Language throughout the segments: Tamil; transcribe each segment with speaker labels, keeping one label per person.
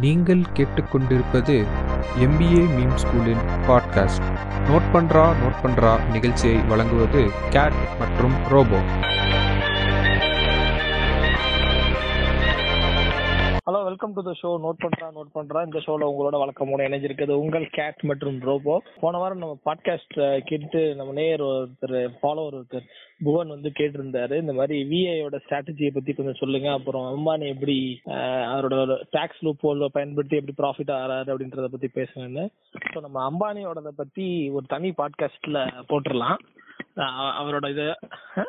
Speaker 1: நீங்கள் கேட்டுக்கொண்டிருப்பது எம்பிஏ மீம் ஸ்கூலின் பாட்காஸ்ட் நோட் பண்றா நோட் பண்றா நிகழ்ச்சியை வழங்குவது கேட் மற்றும் Robo
Speaker 2: welcome to the show note பண்றா நோட் பண்றா. இந்த ஷோல உங்களோட வழக்கமோட இணைஞ்சிருக்கிறது உங்கள் கேட் மற்றும் ரோபோ. போன வாரம் நம்ம பாட்காஸ்ட் கேட்டு நம்ம நேயர் ஒருத்தர் ஃபாலோவர் ஒருத்தர் புவன் வந்து கேட்டிருந்தாரு. இந்த மாதிரி விஐயோட ஸ்ட்ராட்டஜியை பத்தி கொஞ்சம் சொல்லுங்க. அப்புறம் அம்பானி எப்படி அவரோட டாக்ஸ் லூப் பயன்படுத்தி எப்படி ப்ராஃபிட் ஆறாரு அப்படின்றத பத்தி பேசுங்கன்னு ஸோ நம்ம அம்பானியோட பத்தி ஒரு தனி பாட்காஸ்ட்ல போட்டுடலாம். அவரோட இது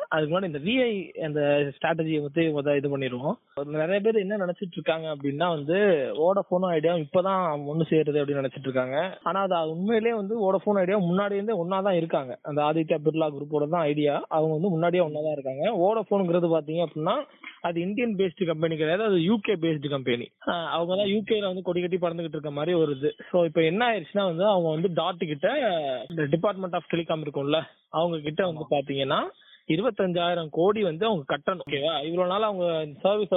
Speaker 2: அதுக்கு முன்னாடி இந்த விஐ அந்த ஸ்ட்ராட்டஜியை வந்து முத இது பண்ணிடுவோம் நிறைய பேர் என்ன நினைச்சிட்டு இருக்காங்க அப்படின்னா வந்து வோடஃபோனும் ஐடியா இப்பதான் ஒண்ணு சேருது அப்படின்னு நினைச்சிட்டு இருக்காங்க. ஆனா அது உண்மையிலேயே வந்து வோடஃபோன் ஐடியா முன்னாடி இருந்தே ஒன்னாதான் இருக்காங்க. அந்த ஆதித்யா பிர்லா குரூப்போட தான் ஐடியா அவங்க வந்து முன்னாடியே ஒன்னாதான் இருக்காங்க. வோடஃபோனுங்கிறது பாத்தீங்க அப்படின்னா அது இந்தியன் பேஸ்டு கம்பெனி கிடையாது அது யூகே பேஸ்டு கம்பெனி அவங்க தான் யூகேல வந்து கொடி கட்டி பறந்துகிட்டு இருக்க மாதிரி ஒரு இது. ஸோ இப்போ என்ன ஆயிடுச்சுன்னா வந்து அவங்க வந்து டாட் கிட்ட இந்த டிபார்ட்மெண்ட் ஆஃப் டெலிகாம் இருக்கும்ல அவங்க கிட்ட வந்து பாத்தீங்கன்னா இருபத்தஞ்சாயிரம் கோடி வந்து அவங்க கட்டணும் ஓகேவா இவ்வளவு நாள் அவங்க சர்வீஸ்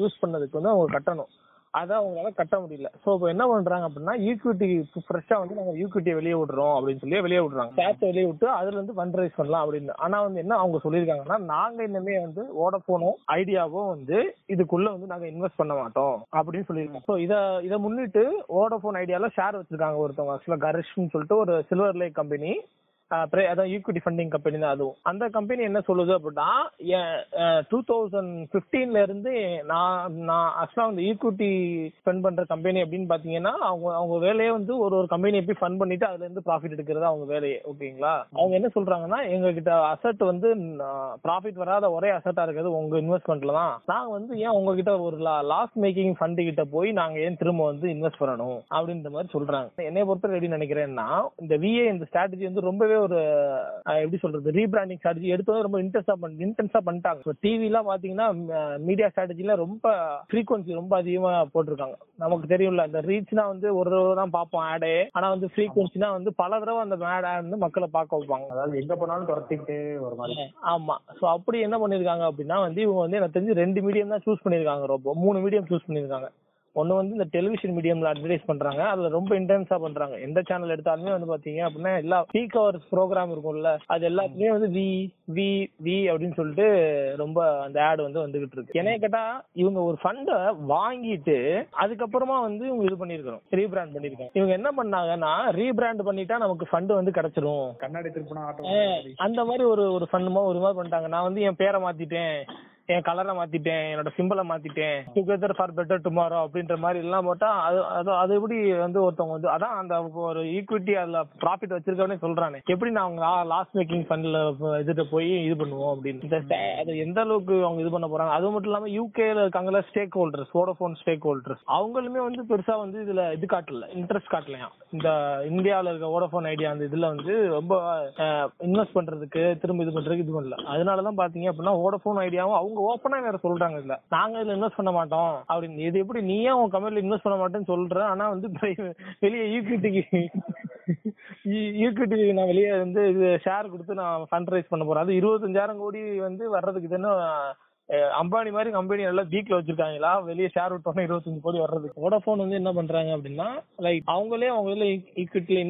Speaker 2: யூஸ் பண்ணதுக்கு வந்து அவங்க கட்டணும். அதை அவங்களால கட்ட முடியல. சோ இப்போ என்ன பண்றாங்க அப்படின்னா ஈக்விட்டி ஃப்ரெஷ்ஷா வந்து நாங்க ஈக்விட்டியை வெளியே விடுறோம் அப்படின்னு சொல்லி வெளியே விடுறாங்க. டேக்ஸ் வெளியே விட்டு அதுல இருந்து ஃபண்ட் ரைஸ் பண்ணலாம் அப்படின்னு. ஆனா வந்து என்ன அவங்க சொல்லியிருக்காங்கன்னா நாங்க இனிமே வந்து வோடஃபோனும் ஐடியாவும் வந்து இதுக்குள்ள வந்து நாங்க இன்வெஸ்ட் பண்ண மாட்டோம் அப்படின்னு சொல்லியிருக்காங்க. ஸோ இதை இதை முன்னிட்டு வோடஃபோன் ஐடியால ஷேர் வச்சிருக்காங்க ஒருத்தவங்க. ஆக்சுவலா கரிஷ்னு சொல்லிட்டு ஒரு சில்வர் லேக் கம்பெனி அதான் ஈக்விட்டி ஃபண்டிங் கம்பெனி தான் அதுவும். அந்த கம்பெனி என்ன சொல்லுது அப்படின்னா டூ தௌசண்ட் பிப்டீன்ல இருந்து நான் நான் ஆக்சுவலா வந்து ஈக்விட்டி ஸ்பெண்ட் பண்ற கம்பெனி அப்படின்னு பாத்தீங்கன்னா அவங்க அவங்க வேலையே வந்து ஒரு ஒரு கம்பெனி எப்படி ஃபண்ட் பண்ணிட்டு அதுல இருந்து ப்ராஃபிட் எடுக்கிறது அவங்க வேலையே ஓகேங்களா அவங்க என்ன சொல்றாங்கன்னா எங்க கிட்ட அசட் வந்து ப்ராஃபிட் வராத ஒரே அசட்டா இருக்கிறது உங்க இன்வெஸ்ட்மெண்ட்ல தான். நாங்க வந்து ஏன் உங்ககிட்ட ஒரு லாஸ் மேக்கிங் ஃபண்ட் கிட்ட போய் நாங்க ஏன் திரும்ப வந்து இன்வெஸ்ட் பண்ணணும்? அப்படின்ற மாதிரி சொல்றாங்க. என்னை பொறுத்த எப்படி நினைக்கிறேன்னா இந்த விஏ இந்த ஸ்ட்ராட்டஜி வந்து ரொம்பவே ஒரு எப்படி சொல்றது ரீபிராண்டிங் ஸ்ட்ராட்டஜி எடுத்து ரொம்ப இன்டென்ஸா பண்ணி இன்டென்ஸா பண்ணிட்டாங்க. டிவி எல்லாம் பாத்தீங்கன்னா மீடியா ஸ்ட்ராட்டஜில ரொம்ப ஃப்ரீக்வன்சி ரொம்ப அதிகமா போட்டிருக்காங்க. நமக்கு தெரியும்ல இந்த ரீச்னா வந்து ஒரு தடவை தான் பார்ப்போம் ஆடே ஆனா வந்து ஃப்ரீக்வன்சினா வந்து பல தடவை அந்த ஆட் வந்து மக்களை பார்க்க வைப்பாங்க.
Speaker 3: அதாவது எங்க போனாலும் துரத்திக்கிட்டே ஒரு மாதிரி.
Speaker 2: ஆமா. சோ அப்படி என்ன பண்ணிருக்காங்க அப்படின்னா வந்து இவங்க வந்து எனக்கு தெரிஞ்சு ரெண்டு மீடியம் தான் சூஸ் பண்ணிருக்காங்க. ரொம்ப மூணு மீடியம் சூஸ் பண்ணிருக்காங்க. ஒன்னு வந்து இந்த டெலிவிஷன் மீடியம்ல அட்வர்டைஸ் பண்றாங்க. அதுல ரொம்ப இன்டென்ஸா பண்றாங்க. எந்த சேனல் எடுத்தாலுமே வந்து பாத்தீங்க அப்படின்னா எல்லா பீக் ஹவர்ஸ் ப்ரோக்ராம் இருக்கும்ல அது எல்லாத்துலயும் வந்து வி வி வி அப்படின்னு சொல்லிட்டு ரொம்ப அந்த ஆட் வந்து வந்துகிட்டு இருக்கு. என்னைய கேட்டா இவங்க ஒரு ஃபண்ட வாங்கிட்டு அதுக்கப்புறமா வந்து இவங்க இது பண்ணிருக்கணும் ரீபிராண்ட் பண்ணிருக்காங்க இவங்க என்ன பண்ணாங்கன்னா ரீபிராண்ட் பண்ணிட்டா நமக்கு ஃபண்ட் வந்து கிடைச்சிரும்.
Speaker 3: கண்ணாடி திருப்பினா
Speaker 2: அந்த மாதிரி ஒரு ஒரு ஃபண்டுமா ஒரு மாதிரி பண்ணிட்டாங்க. நான் வந்து என் பேரை மாத்திட்டேன். என் கலரை மாத்திட்டேன் என்னோட சிம்பிளை மாத்திட்டேன். டுகெதர் ஃபார் பெட்டர் டுமாரோ அப்படின்ற மாதிரி எல்லாம் போட்டா அது அது அது எப்படி வந்து ஒருத்தவங்க வந்து அதான் அந்த ஒரு ஈக்விட்டி அதுல ப்ராஃபிட் வச்சிருக்கவனே சொல்றானே. எப்படி நான் அவங்க லாஸ் மேக்கிங் ஃபண்ட்ல இதுட்டு போய் இது பண்ணுவோம் அப்படின்னு. இந்த அது எந்த அளவுக்கு அவங்க இது பண்ண போறாங்க? அது மட்டும் இல்லாம யூகேல இருக்காங்கல்ல stakeholders Vodafone stakeholders அவங்களுமே வந்து பெருசா வந்து இதுல இது காட்டல இன்ட்ரெஸ்ட் காட்டலையா? இந்த இந்தியாவில இருக்க வோடஃபோன் ஐடியா அந்த இதுல வந்து ரொம்ப இன்வெஸ்ட் பண்றதுக்கு திரும்ப இது பண்றதுக்கு இது பண்ணல. அதனாலதான் பாத்தீங்க அப்படின்னா வோடஃபோன் ஐடியாவும் அவங்க ஓப்பனா வேற சொல்றாங்க இதுல. நாங்க இதுல இன்வெஸ்ட் பண்ண மாட்டோம். அப்படின்னு. இது எப்படி நீயே உன் கம்பெனில இன்வெஸ்ட் பண்ண மாட்டேன்னு சொல்ற? ஆனா வந்து வெளியே ஈக்விட்டிக்கு ஈக்விட்டி நான் வெளியே வந்து இது ஷேர் கொடுத்து நான் ஃபண்ட் ரைஸ் பண்ண போறேன். அது இருபத்தஞ்சாயிரம் கோடி வந்து வர்றதுக்கு தானே அம்பானி மாதிரி கம்பெனி நல்லா பீக்ல வச்சிருக்காங்களா? வெளியே ஷேர் விட்டோம்னா இருபத்தஞ்சு கோடி வர்றதுக்கு. வோடஃபோன் வந்து என்ன பண்றாங்க அப்படின்னா லைக் அவங்களே அவங்க இதுல e-, ஈக்விட்டில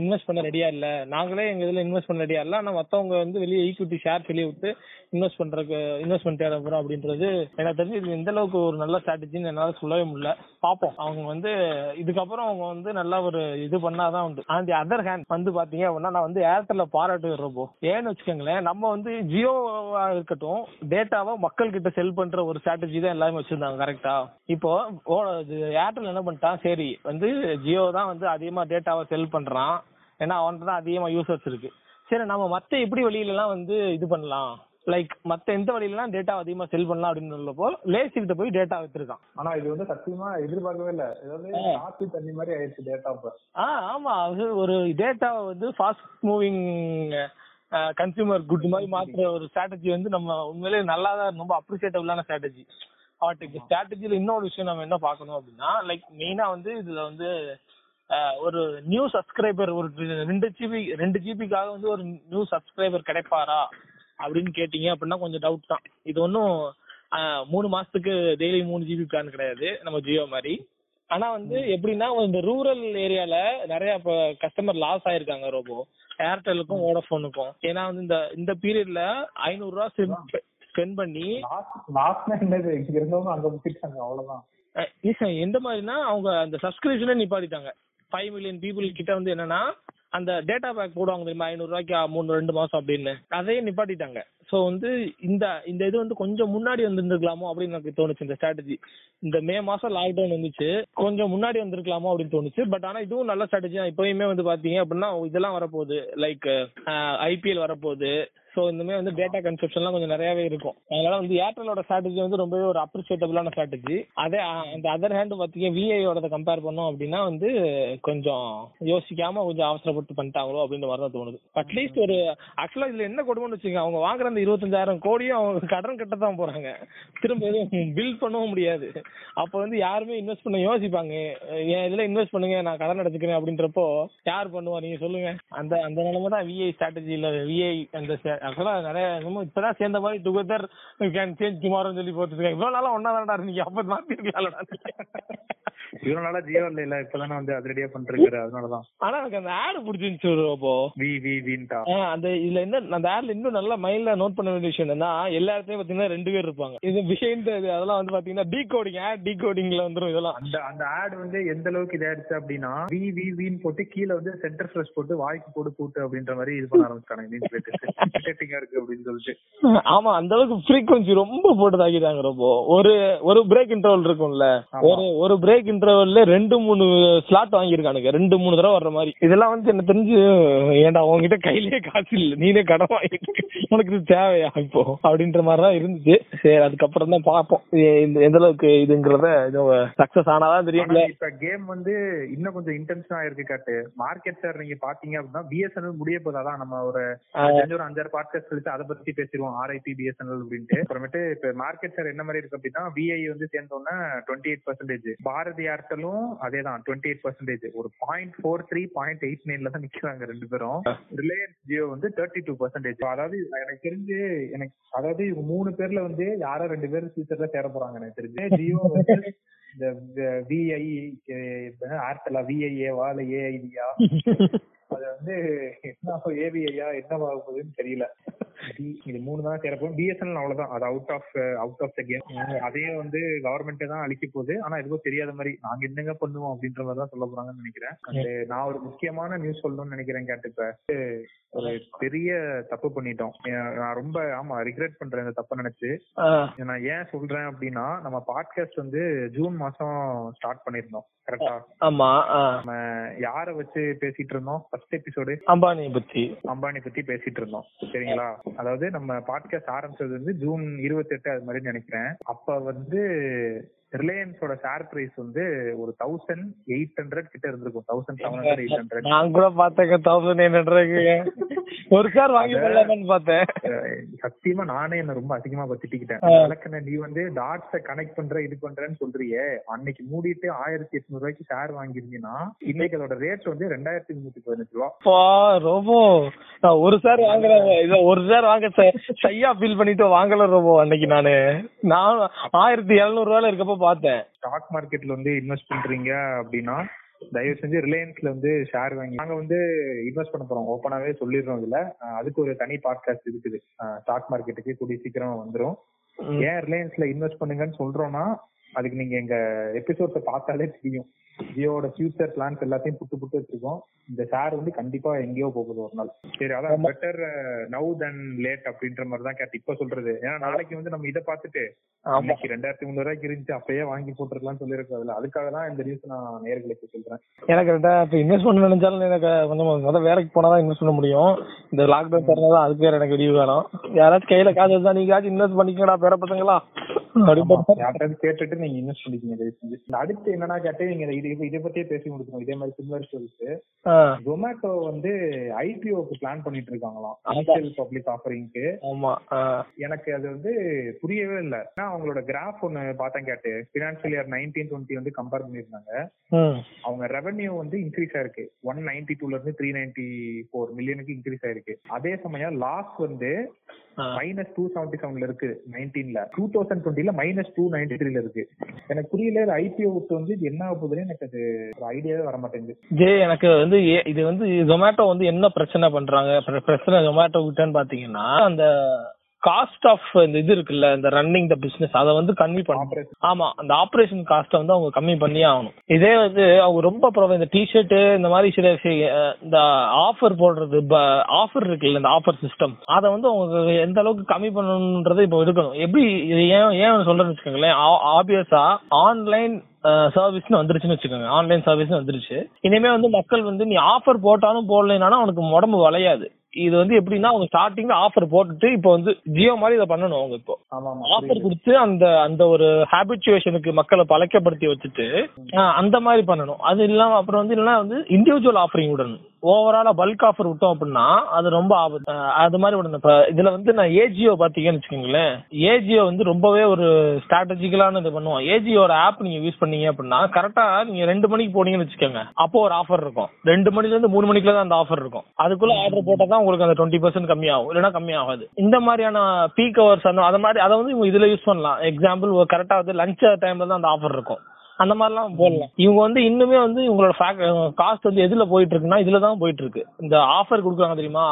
Speaker 2: இன்வெஸ்ட் பண்ண ரெடியா இல்ல. நாங்களே எங்க இதுல இன்வெஸ்ட் பண்ண ரெடியா இல்ல. ஆனா மத்தவங்க வந்து வெளியே ஈக்விட்டி ஷேர் வெளியே விட்டு இன்வெஸ்ட் பண்றதுக்கு இன்வெஸ்ட்மெண்ட் தேட போறோம் அப்படின்றது எனக்கு தெரிஞ்சு இது எந்த அளவுக்கு ஒரு நல்ல ஸ்ட்ராட்டஜின்னு என்னால சொல்லவே முடியல. பாப்போம். அவங்க வந்து இதுக்கப்புறம் அவங்க வந்து நல்லா ஒரு இது பண்ணாதான் உண்டு. ஆன் தி அதர் ஹேண்ட் வந்து பாத்தீங்க அப்படின்னா நான் வந்து ஏர்டெல்ல பாராட்டு ரொம்ப ஏன்னு வச்சுக்கோங்களேன் நம்ம வந்து ஜியோவா இருக்கட்டும் டேட்டாவை மக்கள் கிட்ட செல் பண்ற ஒரு ஸ்ட்ராட்டஜி தான் எல்லாமே வச்சிருந்தாங்க கரெக்டா இப்போ ஓ- இது ஏர்டெல் என்ன பண்ணிட்டான்? சரி வந்து ஜியோ தான் வந்து அதிகமா டேட்டாவை செல் பண்றான். ஏன்னா அவன்கிட்ட தான் அதிகமா யூசர்ஸ் இருக்கு. சரி நம்ம மத்த எப்படி வெளியில எல்லாம் வந்து இது பண்ணலாம்? லைக் மத்த எந்த வழியிலாம் டேட்டா அதிகமா செல் பண்ணலாம் அப்படின்னு சொல்லப்போ லேசி கிட்ட போய் டேட்டா வச்சிருக்கான்
Speaker 3: ஆனா இது வந்து சத்தியமா எதிர்பார்க்கவே இல்ல. இது வந்து
Speaker 2: ஆ.
Speaker 3: காப்பி தண்ணி மாதிரி ஆயிடுச்சு டேட்டா இப்ப
Speaker 2: ஆ ஆமா. அது ஒரு டேட்டாவை வந்து ஃபாஸ்ட் மூவிங் கன்சியூமர் குட் மாதிரி மாத்துற ஒரு ஸ்ட்ராட்டஜி வந்து நம்ம உண்மையிலேயே நல்லா தான் ரொம்ப அப்ரிசியேட்டபிளான ஸ்ட்ராட்டஜி பட் இந்த ஸ்ட்ராட்டஜில இன்னொரு விஷயம் நம்ம என்ன பார்க்கணும் அப்படின்னா லைக் மெயினா வந்து இதுல வந்து ஒரு நியூ சப்ஸ்கிரைபர் ஒரு ரெண்டு ஜிபி ரெண்டு ஜிபிக்காக வந்து ஒரு நியூ சப்ஸ்கிரைபர் கிடைப்பாரா? அப்படின்னு கேட்டீங்க அப்படின்னா கொஞ்சம் டவுட் தான். இது ஒன்றும் மூணு மாசத்துக்கு டெய்லி மூணு ஜிபி பிளான் கிடையாது நம்ம ஜியோ மாதிரி. ஆனா வந்து எப்படின்னா இந்த ரூரல் ஏரியால நிறைய கஸ்டமர் லாஸ் ஆயிருக்காங்க ரோபோ. ஏர்டெலுக்கும் வோடஃபோனுக்கும் ஏன்னா வந்து இந்த இந்த பீரியட்ல ஐநூறு ரூபா ஸ்பெண்ட் பண்ணி
Speaker 3: அவ்வளவுதான்.
Speaker 2: எந்த மாதிரினா அவங்க அந்த சப்ஸ்கிரிப்ஷனே நிப்பாட்டிட்டாங்க. ஃபைவ் மில்லியன் பீப்புள் கிட்ட வந்து என்னன்னா அந்த டேட்டா பேக் போடுவாங்க தெரியுமா? ஐநூறு ரூபாய்க்கு மூணு ரெண்டு மாசம் அப்படின்னு. அதையே நிப்பாட்டிட்டாங்க. ஸோ வந்து இந்த இந்த இது வந்து கொஞ்சம் முன்னாடி வந்திருந்துருக்கலாமோ அப்படின்னு எனக்கு தோணுச்சு இந்த ஸ்ட்ராட்டஜி இந்த மே மாசம் லாக்டவுன் வந்துச்சு கொஞ்சம் முன்னாடி வந்திருக்கலாமோ அப்படின்னு தோணுச்சு. பட் ஆனா இதுவும் நல்ல ஸ்ட்ராட்டஜி தான். இப்பயுமே வந்து பாத்தீங்க அப்படின்னா இதெல்லாம் வரப்போகுது. லைக் ஐபிஎல் வரப்போகுது. ஸோ இந்தமாதிரி வந்து டேட்டா கன்செப்ஷன்லாம் கொஞ்சம் நிறையவே இருக்கும். அதனால வந்து ஏர்டெலோட ஸ்ட்ராட்டஜி வந்து ரொம்பவே ஒரு அப்ரிசியேட்டபிளான ஸ்ட்ராட்டஜி அதே அந்த அதர் ஹேண்ட் பார்த்தீங்க விஐயோட கம்பேர் பண்ணோம் அப்படின்னா வந்து கொஞ்சம் யோசிக்காம கொஞ்சம் அவசரப்பட்டு பண்ணிட்டாங்களோ அப்படின்ற மாதிரி தான் தோணுது. அட்லீஸ்ட் ஒரு ஆக்சுவலா இதுல என்ன கொடுமைன்னு வச்சுக்கோங்க அவங்க வாங்குற அந்த இருபத்தஞ்சாயிரம் கோடியும் அவங்க கடன் கட்ட தான் போறாங்க. திரும்ப எதுவும் பில்ட் பண்ணவும் முடியாது. அப்போ வந்து யாருமே இன்வெஸ்ட் பண்ண யோசிப்பாங்க. என் இதுல இன்வெஸ்ட் பண்ணுங்க நான் கடன் அடைச்சிக்கிறேன் அப்படின்றப்போ யார் பண்ணுவா? நீங்க சொல்லுங்க. அந்த அந்த நிலைமை தான் விஐ ஸ்ட்ராட்டஜில விஐ அந்த ஆக்சுவலா நிறைய என்னமோ இப்பதான் சேர்ந்த மாதிரி டுகெதர் கேன் சேஞ்ச் டுமாரோன்னு சொல்லி போட்டுருக்காங்க இவ்வளவு நாளா ஒன்னா தானடா நீங்க அப்ப மாத்திருக்கலாம்டா
Speaker 3: இவ்வளவு நாளா ஜியோ இல்ல இப்பதானே வந்து அதிரடியா பண்ணிருக்காரு அதனாலதான்.
Speaker 2: ஆனா எனக்கு அந்த ஆடு பிடிச்சிருந்துச்சு அப்போ.
Speaker 3: வி வி வின்டா
Speaker 2: அந்த இதுல என்ன அந்த ஆட்ல இன்னும் நல்லா மைண்ட்ல நோட் பண்ண வேண்டிய விஷயம் என்னன்னா எல்லா இடத்துலயும் பாத்தீங்கன்னா ரெண்டு பேர் இருப்பாங்க. இது விஷயம் அதெல்லாம் வந்து பாத்தீங்கன்னா டீ கோடிங் ஆட் டீ கோடிங்ல வந்துரும் இதெல்லாம்.
Speaker 3: அந்த அந்த ஆட் வந்து எந்த அளவுக்கு இதாயிடுச்சு அப்படின்னா வி வி வின்னு போட்டு கீழ வந்து சென்டர் ஃபிரஷ் போட்டு வாய்க்கு போட்டு கூட்டு அப்படின்ற மாதிரி இது பண்ண ஆரம்பிச்சாங்க இன்டர்டெட்டிங்கா இருக்கு அப்படின்னு சொல்லிட்டு.
Speaker 2: ஆமா அந்த அளவுக்கு ஃப்ரீக்வன்சி ரொம்ப போட்டு தாக்கிட்டாங்க ரொம்ப. ஒரு ஒரு பிரேக் இன்டர்வல் இருக்கும்ல. ஒரு ஒரு பிரேக் இன்டர்வல்ல ரெண்டு மூணு ஸ்லாட் வாங்கியிருக்கானுங்க. ரெண்டு மூணு தடவை வர்ற மாதிரி. இதெல்லாம் வந்து என்ன தெரிஞ்சு ஏன்டா உன்கிட்ட கையிலேயே காசு இல்ல. நீனே கடன் வாங்கிட்டு உனக்கு இது தேவையா இப்போ? அப்படின்ற மாதிரி தான் இருந்துச்சு. சரி அதுக்கப்புறம் தான் பார்ப்போம். எந்த அளவுக்கு இதுங்கிறத இது சக்சஸ் ஆனாதான் தெரியும்ல.
Speaker 3: ஆனா இப்ப கேம் வந்து இன்னும் கொஞ்சம் இன்டென்ஷனா இருக்கு காட்டு. மார்க்கெட் ஷேர் நீங்க பாத்தீங்க அப்படின்னா பிஎஸ்என்எல் முடிய போதாதான் நம்ம ஒரு. தெரிஞ்ச ஒரு அஞ்சாறு பாட்காஸ்ட் கழிச்சு அதை பத்தி பேசிடுவோம் ஆர்ஐபி பிஎஸ்என்எல் அப்படின்ட்டு அப்புறமேட்டு இப்ப மார்க்கெட் ஷேர் என்ன மாதிரி இருக்கு அப்படின்னா விஐ வந்து சேர்ந்தோம்னா டுவெண்ட்டி எயிட் பர்சன்டேஜ் பாரதி ஏர்டெலும் அதே தான் டுவெண்ட்டி எயிட் பர்சன்டேஜ் ஒரு point four three point eight நைன்ல தான் நிக்கிறாங்க ரெண்டு பேரும் ரிலையன்ஸ் ஜியோ வந்து தேர்ட்டி டூ பர்சன்டேஜ் அதாவது எனக்கு தெரிஞ்சு எனக்கு அதாவது இவங்க மூணு பேர்ல வந்து யாரோ ரெண்டு பேர் ஃபியூச்சர்ல சேர போறாங்க எனக்கு தெரிஞ்சு ஜியோ வந்து இந்த விஐ ஏர்டெலா விஐஏவா இல்ல ஏஐடியா அது வந்து என்ன ஏவிஐயா என்ன ஆக போகுதுன்னு தெரியல. இது மூணு தான் சேரப்போம் பிஎஸ்என்எல் அவ்வளவுதான். அது out of out of the game அதையும் வந்து கவர்மெண்ட் தான் அழிக்க போகுது. ஆனா எதுவும் தெரியாத மாதிரி நாங்க என்னங்க பண்ணுவோம் அப்படின்ற மாதிரி தான் சொல்ல போறாங்கன்னு நினைக்கிறேன். And நான் ஒரு முக்கியமான நியூஸ் சொல்லணும்னு நினைக்கிறேன் கேட்டு இப்ப. ஒரு பெரிய தப்பு பண்ணிட்டோம். நான் ரொம்ப ஆமா ரிக்ரெட் பண்றேன் இந்த தப்பை நினைச்சு. நான் ஏன் சொல்றேன் அப்படின்னா நம்ம பாட்காஸ்ட் வந்து ஜூன் மாசம் ஸ்டார்ட் பண்ணிருந்தோம் கரெக்டா
Speaker 2: ஆமா.
Speaker 3: நம்ம யார வச்சு பேசிட்டு இருந்தோம்? ஃபர்ஸ்ட் எபிசோடு
Speaker 2: அம்பானியை பத்தி.
Speaker 3: அம்பானி பத்தி பேசிட்டு இருந்தோம். சரிங்களா? அதாவது நம்ம பாட்காஸ்ட் ஆரம்பிச்சது வந்து ஜூன் இருபத்தி எட்டு அது மாதிரி நினைக்கிறேன். அப்ப வந்து ரிலையன்ஸோட ஷேர் பிரைஸ் வந்து ஒரு தௌசண்ட் எயிட் ஹண்ட்ரட் கிட்ட இருந்திருக்கும். Thousand seven hundred eight hundred
Speaker 2: நான் கூட பார்த்தேங்க தௌசண்ட் எயிட் ஹண்ட்ரட் ஒரு கார் வாங்கி பார்த்தேன்.
Speaker 3: சத்தியமா நானே என்ன ரொம்ப அதிகமா பத்திட்டிக்கிட்டேன் விளக்குன நீ வந்து டாட்ஸ கனெக்ட் பண்ற இது பண்றேன்னு சொல்றியே. அன்னைக்கு மூடிட்டு ஆயிரத்தி எட்நூறு ரூபாய்க்கு ஷேர் வாங்கிருந்தீங்கன்னா இன்னைக்கு அதோட ரேட் வந்து ரெண்டாயிரத்தி முன்னூத்தி பதினஞ்சு ரூபா.
Speaker 2: ரொம்ப நான் ஒரு சார் வாங்குறேன். இத ஒரு சார் வாங்க சையா ஃபீல் பண்ணிட்டு வாங்கல ரொம்ப அன்னைக்கு நானு. நான் ஆயிரத்தி எழுநூறு ரூபாயில இருக்கப்ப பார்த்தேன்.
Speaker 3: ஸ்டாக் மார்க்கெட்ல வந்து இன்வெஸ்ட் பண்றீங்க அப்படின்னா தயவு செஞ்சு ரிலையன்ஸ்ல வந்து ஷேர் வாங்கி நாங்க வந்து இன்வெஸ்ட் பண்ண போறோம். ஓப்பனாவே சொல்லிடுறோம் இதுல. அதுக்கு ஒரு தனி பாட்காஸ்ட் இருக்குது. ஸ்டாக் மார்க்கெட்டுக்கு கூடிய சீக்கிரம் வந்துரும்.
Speaker 2: ம்.
Speaker 3: ஏன் ரிலையன்ஸ்ல இன்வெஸ்ட் பண்ணுங்கன்னு சொல்றோம்னா அதுக்கு நீங்க எங்க எபிசோட்ஸ பார்த்தாலே தெரியும். ஜியோட ஃபியூச்சர் பிளான்ஸ் எல்லாத்தையும் புட்டு புட்டு வச்சிருக்கோம். இந்த ஷேர் வந்து கண்டிப்பா எங்கேயோ போகுது ஒரு நாள். சரி அதான் பெட்டர் நவ் தென் லேட் அப்படின்ற மாதிரி தான் கேட்டு இப்ப சொல்றது. ஏன்னா நாளைக்கு வந்து நம்ம இதை பார்த்துட்டு இன்னைக்கு ரெண்டாயிரத்தி முந்நூறு ரூபாய்க்கு இருந்துச்சு அப்பயே வாங்கி போட்டுருக்கலாம் சொல்லியிருக்காதுல அதுக்காக தான் இந்த நியூஸ் நான் நேர்களுக்கு சொல்றேன்.
Speaker 2: எனக்கு ரெண்டா இப்ப இன்வெஸ்ட் பண்ண நினைச்சாலும் எனக்கு கொஞ்சம் முதல்ல வேலைக்கு போனா தான் இன்வெஸ்ட் பண்ண முடியும். இந்த லாக்டவுன் தரதான் அதுக்கு வேற எனக்கு விடிவு வேணும். யாராச்சும் கையில காசு இருந்தா நீங்க இன்வெஸ்ட் பண்ணிக்கடா பேர பசங்களா?
Speaker 3: கேட்டுட்டு நீங்க இன்வெஸ்ட் பண்ணிக்கீங்க அடுத்து என்னன்னா கேட்டு நீங்க இது இது- இதை பத்தியே பேசி முடிக்கணும் இதே மாதிரி சிமிலர் ஸ்டோரிஸ் ஜொமேட்டோ வந்து ஐபிஓக்கு பிளான் பண்ணிட்டு இருக்காங்களாம். இனிஷியல் பப்ளிக் ஆஃபரிங்க்கு
Speaker 2: ஆமா
Speaker 3: எனக்கு அது வந்து புரியவே இல்ல. ஏன்னா அவங்களோட கிராஃப் ஒன்னு பார்த்தேன் கேட்டு பினான்சியல் இயர் நைன்டீன் டுவெண்ட்டி வந்து கம்பேர் பண்ணிருந்தாங்க அவங்க ரெவென்யூ வந்து இன்க்ரீஸ் ஆயிருக்கு. ஒன் நைன்டி டூல இருந்து த்ரீ நைன்டி ஃபோர் மில்லியனுக்கு இன்க்ரீஸ் ஆயிருக்கு. அதே சமயம் லாஸ் வந்து. மைனஸ் டூ செவன்டி செவன்ல இருக்கு நைன்டீன்ல டூ தௌசண்ட் டுவெண்ட்டில மைனஸ் டூ நைன்டி த்ரீல இருக்கு. எனக்கு புரியல ஐபிஓ விட்டு வந்து இது என்ன ஆக போகுதுன்னு எனக்கு அது ஒரு ஐடியாவே வர மாட்டேங்குது
Speaker 2: ஜே எனக்கு வந்து ஏ- இது வந்து ஜொமேட்டோ வந்து என்ன பிரச்சனை பண்றாங்க? பிர- பிரச்சனை ஜொமேட்டோ கிட்டன்னு பாத்தீங்கன்னா அந்த காஸ்ட் ஆஃப் இந்த இது இருக்குல்ல இந்த ரன்னிங் த பிசினஸ் அதை வந்து கம்மி பண்ண
Speaker 3: Operation.
Speaker 2: ஆமா அந்த ஆபரேஷன் காஸ்ட்டை வந்து அவங்க கம்மி பண்ணியே ஆகணும். இதே வந்து அவங்க ரொம்ப ப்ரொவை இந்த டிஷர்ட் இந்த மாதிரி சில இந்த ஆஃபர் போடுறது ஆஃபர் இருக்குல்ல இந்த ஆஃபர் சிஸ்டம் அதை வந்து அவங்க எந்த அளவுக்கு கம்மி பண்ணணுன்றதை இப்போ எடுக்கணும். எப்படி இது ஏன் ஏன் சொல்றேன்னு வச்சுக்கோங்களேன். ஆப்வியஸா ஆன்லைன் சர்வீஸ்னு வந்துருச்சுன்னு வச்சுக்கோங்க. ஆன்லைன் சர்வீஸ் வந்துருச்சு. இனிமே வந்து மக்கள் வந்து நீ ஆஃபர் போட்டாலும் போடலைனாலும் அவனுக்கு உடம்பு வளையாது. இது வந்து எப்படின்னா அவங்க ஸ்டார்டிங்ல ஆஃபர் போட்டுட்டு இப்போ வந்து ஜியோ மாதிரி இதை பண்ணணும் அவங்க இப்போ. ஆஃபர். கொடுத்து அந்த அந்த ஒரு ஹேபிச்சுவேஷனுக்கு மக்களை பழக்கப்படுத்தி வச்சுட்டு அந்த மாதிரி பண்ணணும். அது இல்லாம அப்புறம் வந்து இல்லைன்னா வந்து இண்டிவிஜுவல் ஆஃபரிங் விடணும். ஓவராலா பல்க் ஆஃபர் விட்டோம் அப்படின்னா அது ரொம்ப ஆபத்து. அது மாதிரி விடணும். இப்ப இதுல வந்து நான் ஏஜியோ பாத்தீங்கன்னு வச்சுக்கோங்களேன். ஏஜியோ வந்து ரொம்பவே ஒரு ஸ்ட்ராட்டஜிக்கலான இது பண்ணுவோம் ஏஜியோட ஆப் நீங்க யூஸ் பண்ணீங்க அப்படின்னா கரெக்டா நீங்க ரெண்டு மணிக்கு போனீங்கன்னு வச்சுக்கோங்க. அப்போ ஒரு ஆஃபர் இருக்கும். ரெண்டு மணில இருந்து மூணு மணிக்குள்ள தான் அந்த ஆஃபர் இருக்கும். அதுக்குள்ள ஆர்டர் போட்டா தான் உங்களுக்கு அந்த டுவெண்ட்டி பர்சன்ட் கம்மியாகும். இல்லைன்னா கம்மியாகாது. இந்த மாதிரியான பீக் ஹவர்ஸ் அந்த அது மாதிரி அதை வந்து இவங்க இதுல யூஸ் பண்ணலாம். எக்ஸாம்பிள் கரெக்டா வந்து லஞ்ச் டைம்ல தான் அந்த ஆஃபர் இருக்கும். அந்த மாதிரிலாம் போடலாம் இவங்க வந்து இன்னுமே வந்து இவங்களோட காஸ்ட் வந்து எதுல போயிட்டு இருக்குன்னா இதுல தான் போயிட்டு இருக்கு இந்த ஆஃபர் கொடுக்குறாங்க தெரியுமா?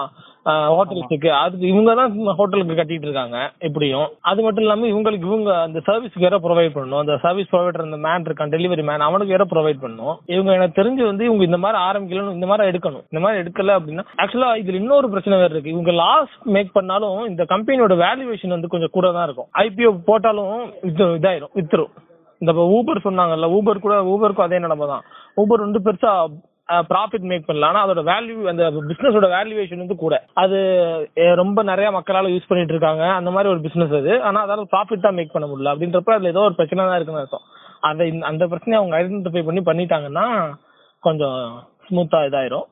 Speaker 2: ஹோட்டல்ஸுக்கு. அதுக்கு இவங்க தான் ஹோட்டலுக்கு கட்டிட்டு இருக்காங்க எப்படியும். அது மட்டும் இல்லாம இவங்களுக்கு இவங்க அந்த சர்வீஸ்க்கு வேற ப்ரொவைட் பண்ணணும். அந்த சர்வீஸ் ப்ரொவைடர் அந்த மேன் இருக்கான் டெலிவரி மேன் அவனுக்கு வேற ப்ரொவைட் பண்ணணும். இவங்க எனக்கு தெரிஞ்சு வந்து இவங்க இந்த மாதிரி ஆரம்பிக்கலன்னு இந்த மாதிரி எடுக்கணும். இந்த மாதிரி எடுக்கல அப்படின்னா ஆக்சுவலா இதுல இன்னொரு பிரச்சனை வேற இருக்கு. இவங்க லாஸ் மேக் பண்ணாலும் இந்த கம்பெனியோட வேல்யூவேஷன் வந்து கொஞ்சம் கூட தான் இருக்கும் ஐபிஓ போட்டாலும் இது இதாயிரும் வித்துரும். இந்த ஊபர் சொன்னாங்கல்ல ஊபர் கூட ஊபருக்கும் அதே நிலைமை தான் ஊபர் வந்து பெருசா ப்ராஃபிட் மேக் பண்ணல. ஆனா அதோட வேல்யூ அந்த பிசினஸோட வேல்யூவேஷன் வந்து கூட. அது ரொம்ப நிறைய மக்களால யூஸ் பண்ணிட்டு இருக்காங்க. அந்த மாதிரி ஒரு பிசினஸ் அது. ஆனா அதால ப்ராஃபிட் தான் மேக் பண்ண முடியல. அப்படின்றப்ப அதுல ஏதோ ஒரு பிரச்சனை தான் இருக்குன்னு அர்த்தம். அந்த இந்த- அந்த பிரச்சனையை அவங்க ஐடென்டிஃபை பண்ணி பண்ணிட்டாங்கன்னா கொஞ்சம் ஸ்மூத்தா இதாயிரும்.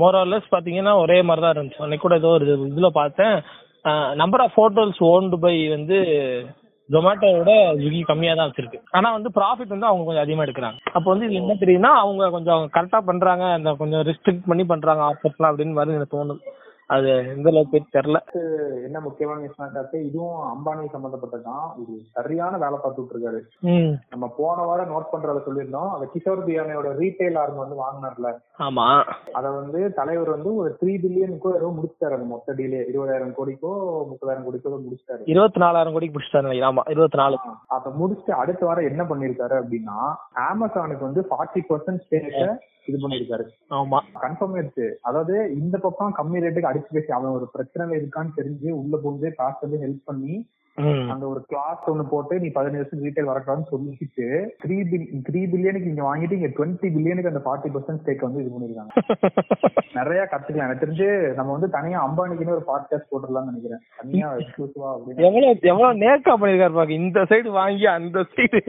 Speaker 2: மோரலஸ் பாத்தீங்கன்னா ஒரே மாதிரி தான் இருந்துச்சு. அன்னைக்கு கூட ஏதோ ஒரு இதுல பார்த்தேன். Number of hotels owned by வந்து ஜொமேட்டோவோட ஸ்விக்கி கம்மியா தான் வச்சிருக்கு. ஆனா வந்து ப்ராஃபிட் வந்து அவங்க கொஞ்சம் அதிகமா எடுக்கிறாங்க. அப்போ வந்து இது என்ன தெரியும்னா அவங்க கொஞ்சம் கரெக்டா பண்றாங்க அந்த கொஞ்சம் ரெஸ்ட்ரிக்ட் பண்ணி பண்றாங்க ஆஃபர்ஸ்லாம் அப்படின்னு மாதிரி எனக்கு தோணுது. அது எந்த அளவுக்கு தெரியல.
Speaker 3: என்ன முக்கியமான விஷயம் இதுவும் அம்பானி சம்பந்தப்பட்டதான் ஒரு சரியான வேலை பார்த்துட்டு இருக்காரு. நம்ம போன வாரம் நோட் பண்றத சொல்லியிருந்தோம். அந்த கிஷோர் பியானையோட ரீட்டைல் ஆர்ம் வந்து வாங்கினார்ல.
Speaker 2: ஆமா.
Speaker 3: அத வந்து தலைவர் வந்து ஒரு த்ரீ பில்லியனுக்கோ ஏதோ முடிச்சிட்டாரு அந்த மொத்த டீலே இருபதாயிரம் கோடிக்கோ முப்பதாயிரம் கோடிக்கோ முடிச்சிட்டாரு.
Speaker 2: இருபத்தி நாலாயிரம் கோடிக்கு நினைக்கிறேன். ஆமா இருபத்தி நாலு
Speaker 3: அத முடிச்சுட்டு அடுத்த வாரம் என்ன பண்ணிருக்காரு அப்படின்னா அமேசானுக்கு வந்து ஃபார்ட்டி பர்சன்ட் ஸ்டேக்க இது பண்ணிருக்காரு
Speaker 2: ஆமா.
Speaker 3: கன்ஃபார்ம் ஆயிடுச்சு. அதாவது இந்த பக்கம் கம்மி ரேட்டுக்கு அடிச்சு பேசி அவன் ஒரு பிரச்சனை இருக்கான்னு தெரிஞ்சு உள்ள புகுந்து காசு வந்து ஹெல்ப் பண்ணி அந்த ஒரு கிளாஸ் ஒண்ணு போட்டு நீ பதினஞ்சு வருஷம் ரீட்டைல் வரக்கூடாதுன்னு சொல்லிட்டு த்ரீ பில் த்ரீ பில்லியனுக்கு இங்க வாங்கிட்டு இங்க டுவெண்ட்டி பில்லியனுக்கு அந்த ஃபார்ட்டி பர்சன்ட் ஸ்டேக் வந்து இது பண்ணிருக்காங்க. நிறைய கத்துக்கலாம். எனக்கு தெரிஞ்சு நம்ம வந்து தனியா அம்பானிக்குன்னு ஒரு பாட்காஸ்ட் போட்டுடலாம்னு நினைக்கிறேன். தனியா எக்ஸ்க்ளூசிவா
Speaker 2: எவ்வளவு எவ்வளவு நேக்கா பண்ணிருக்காரு பாக்க இந்த சைடு வாங்கி அந்த சைடு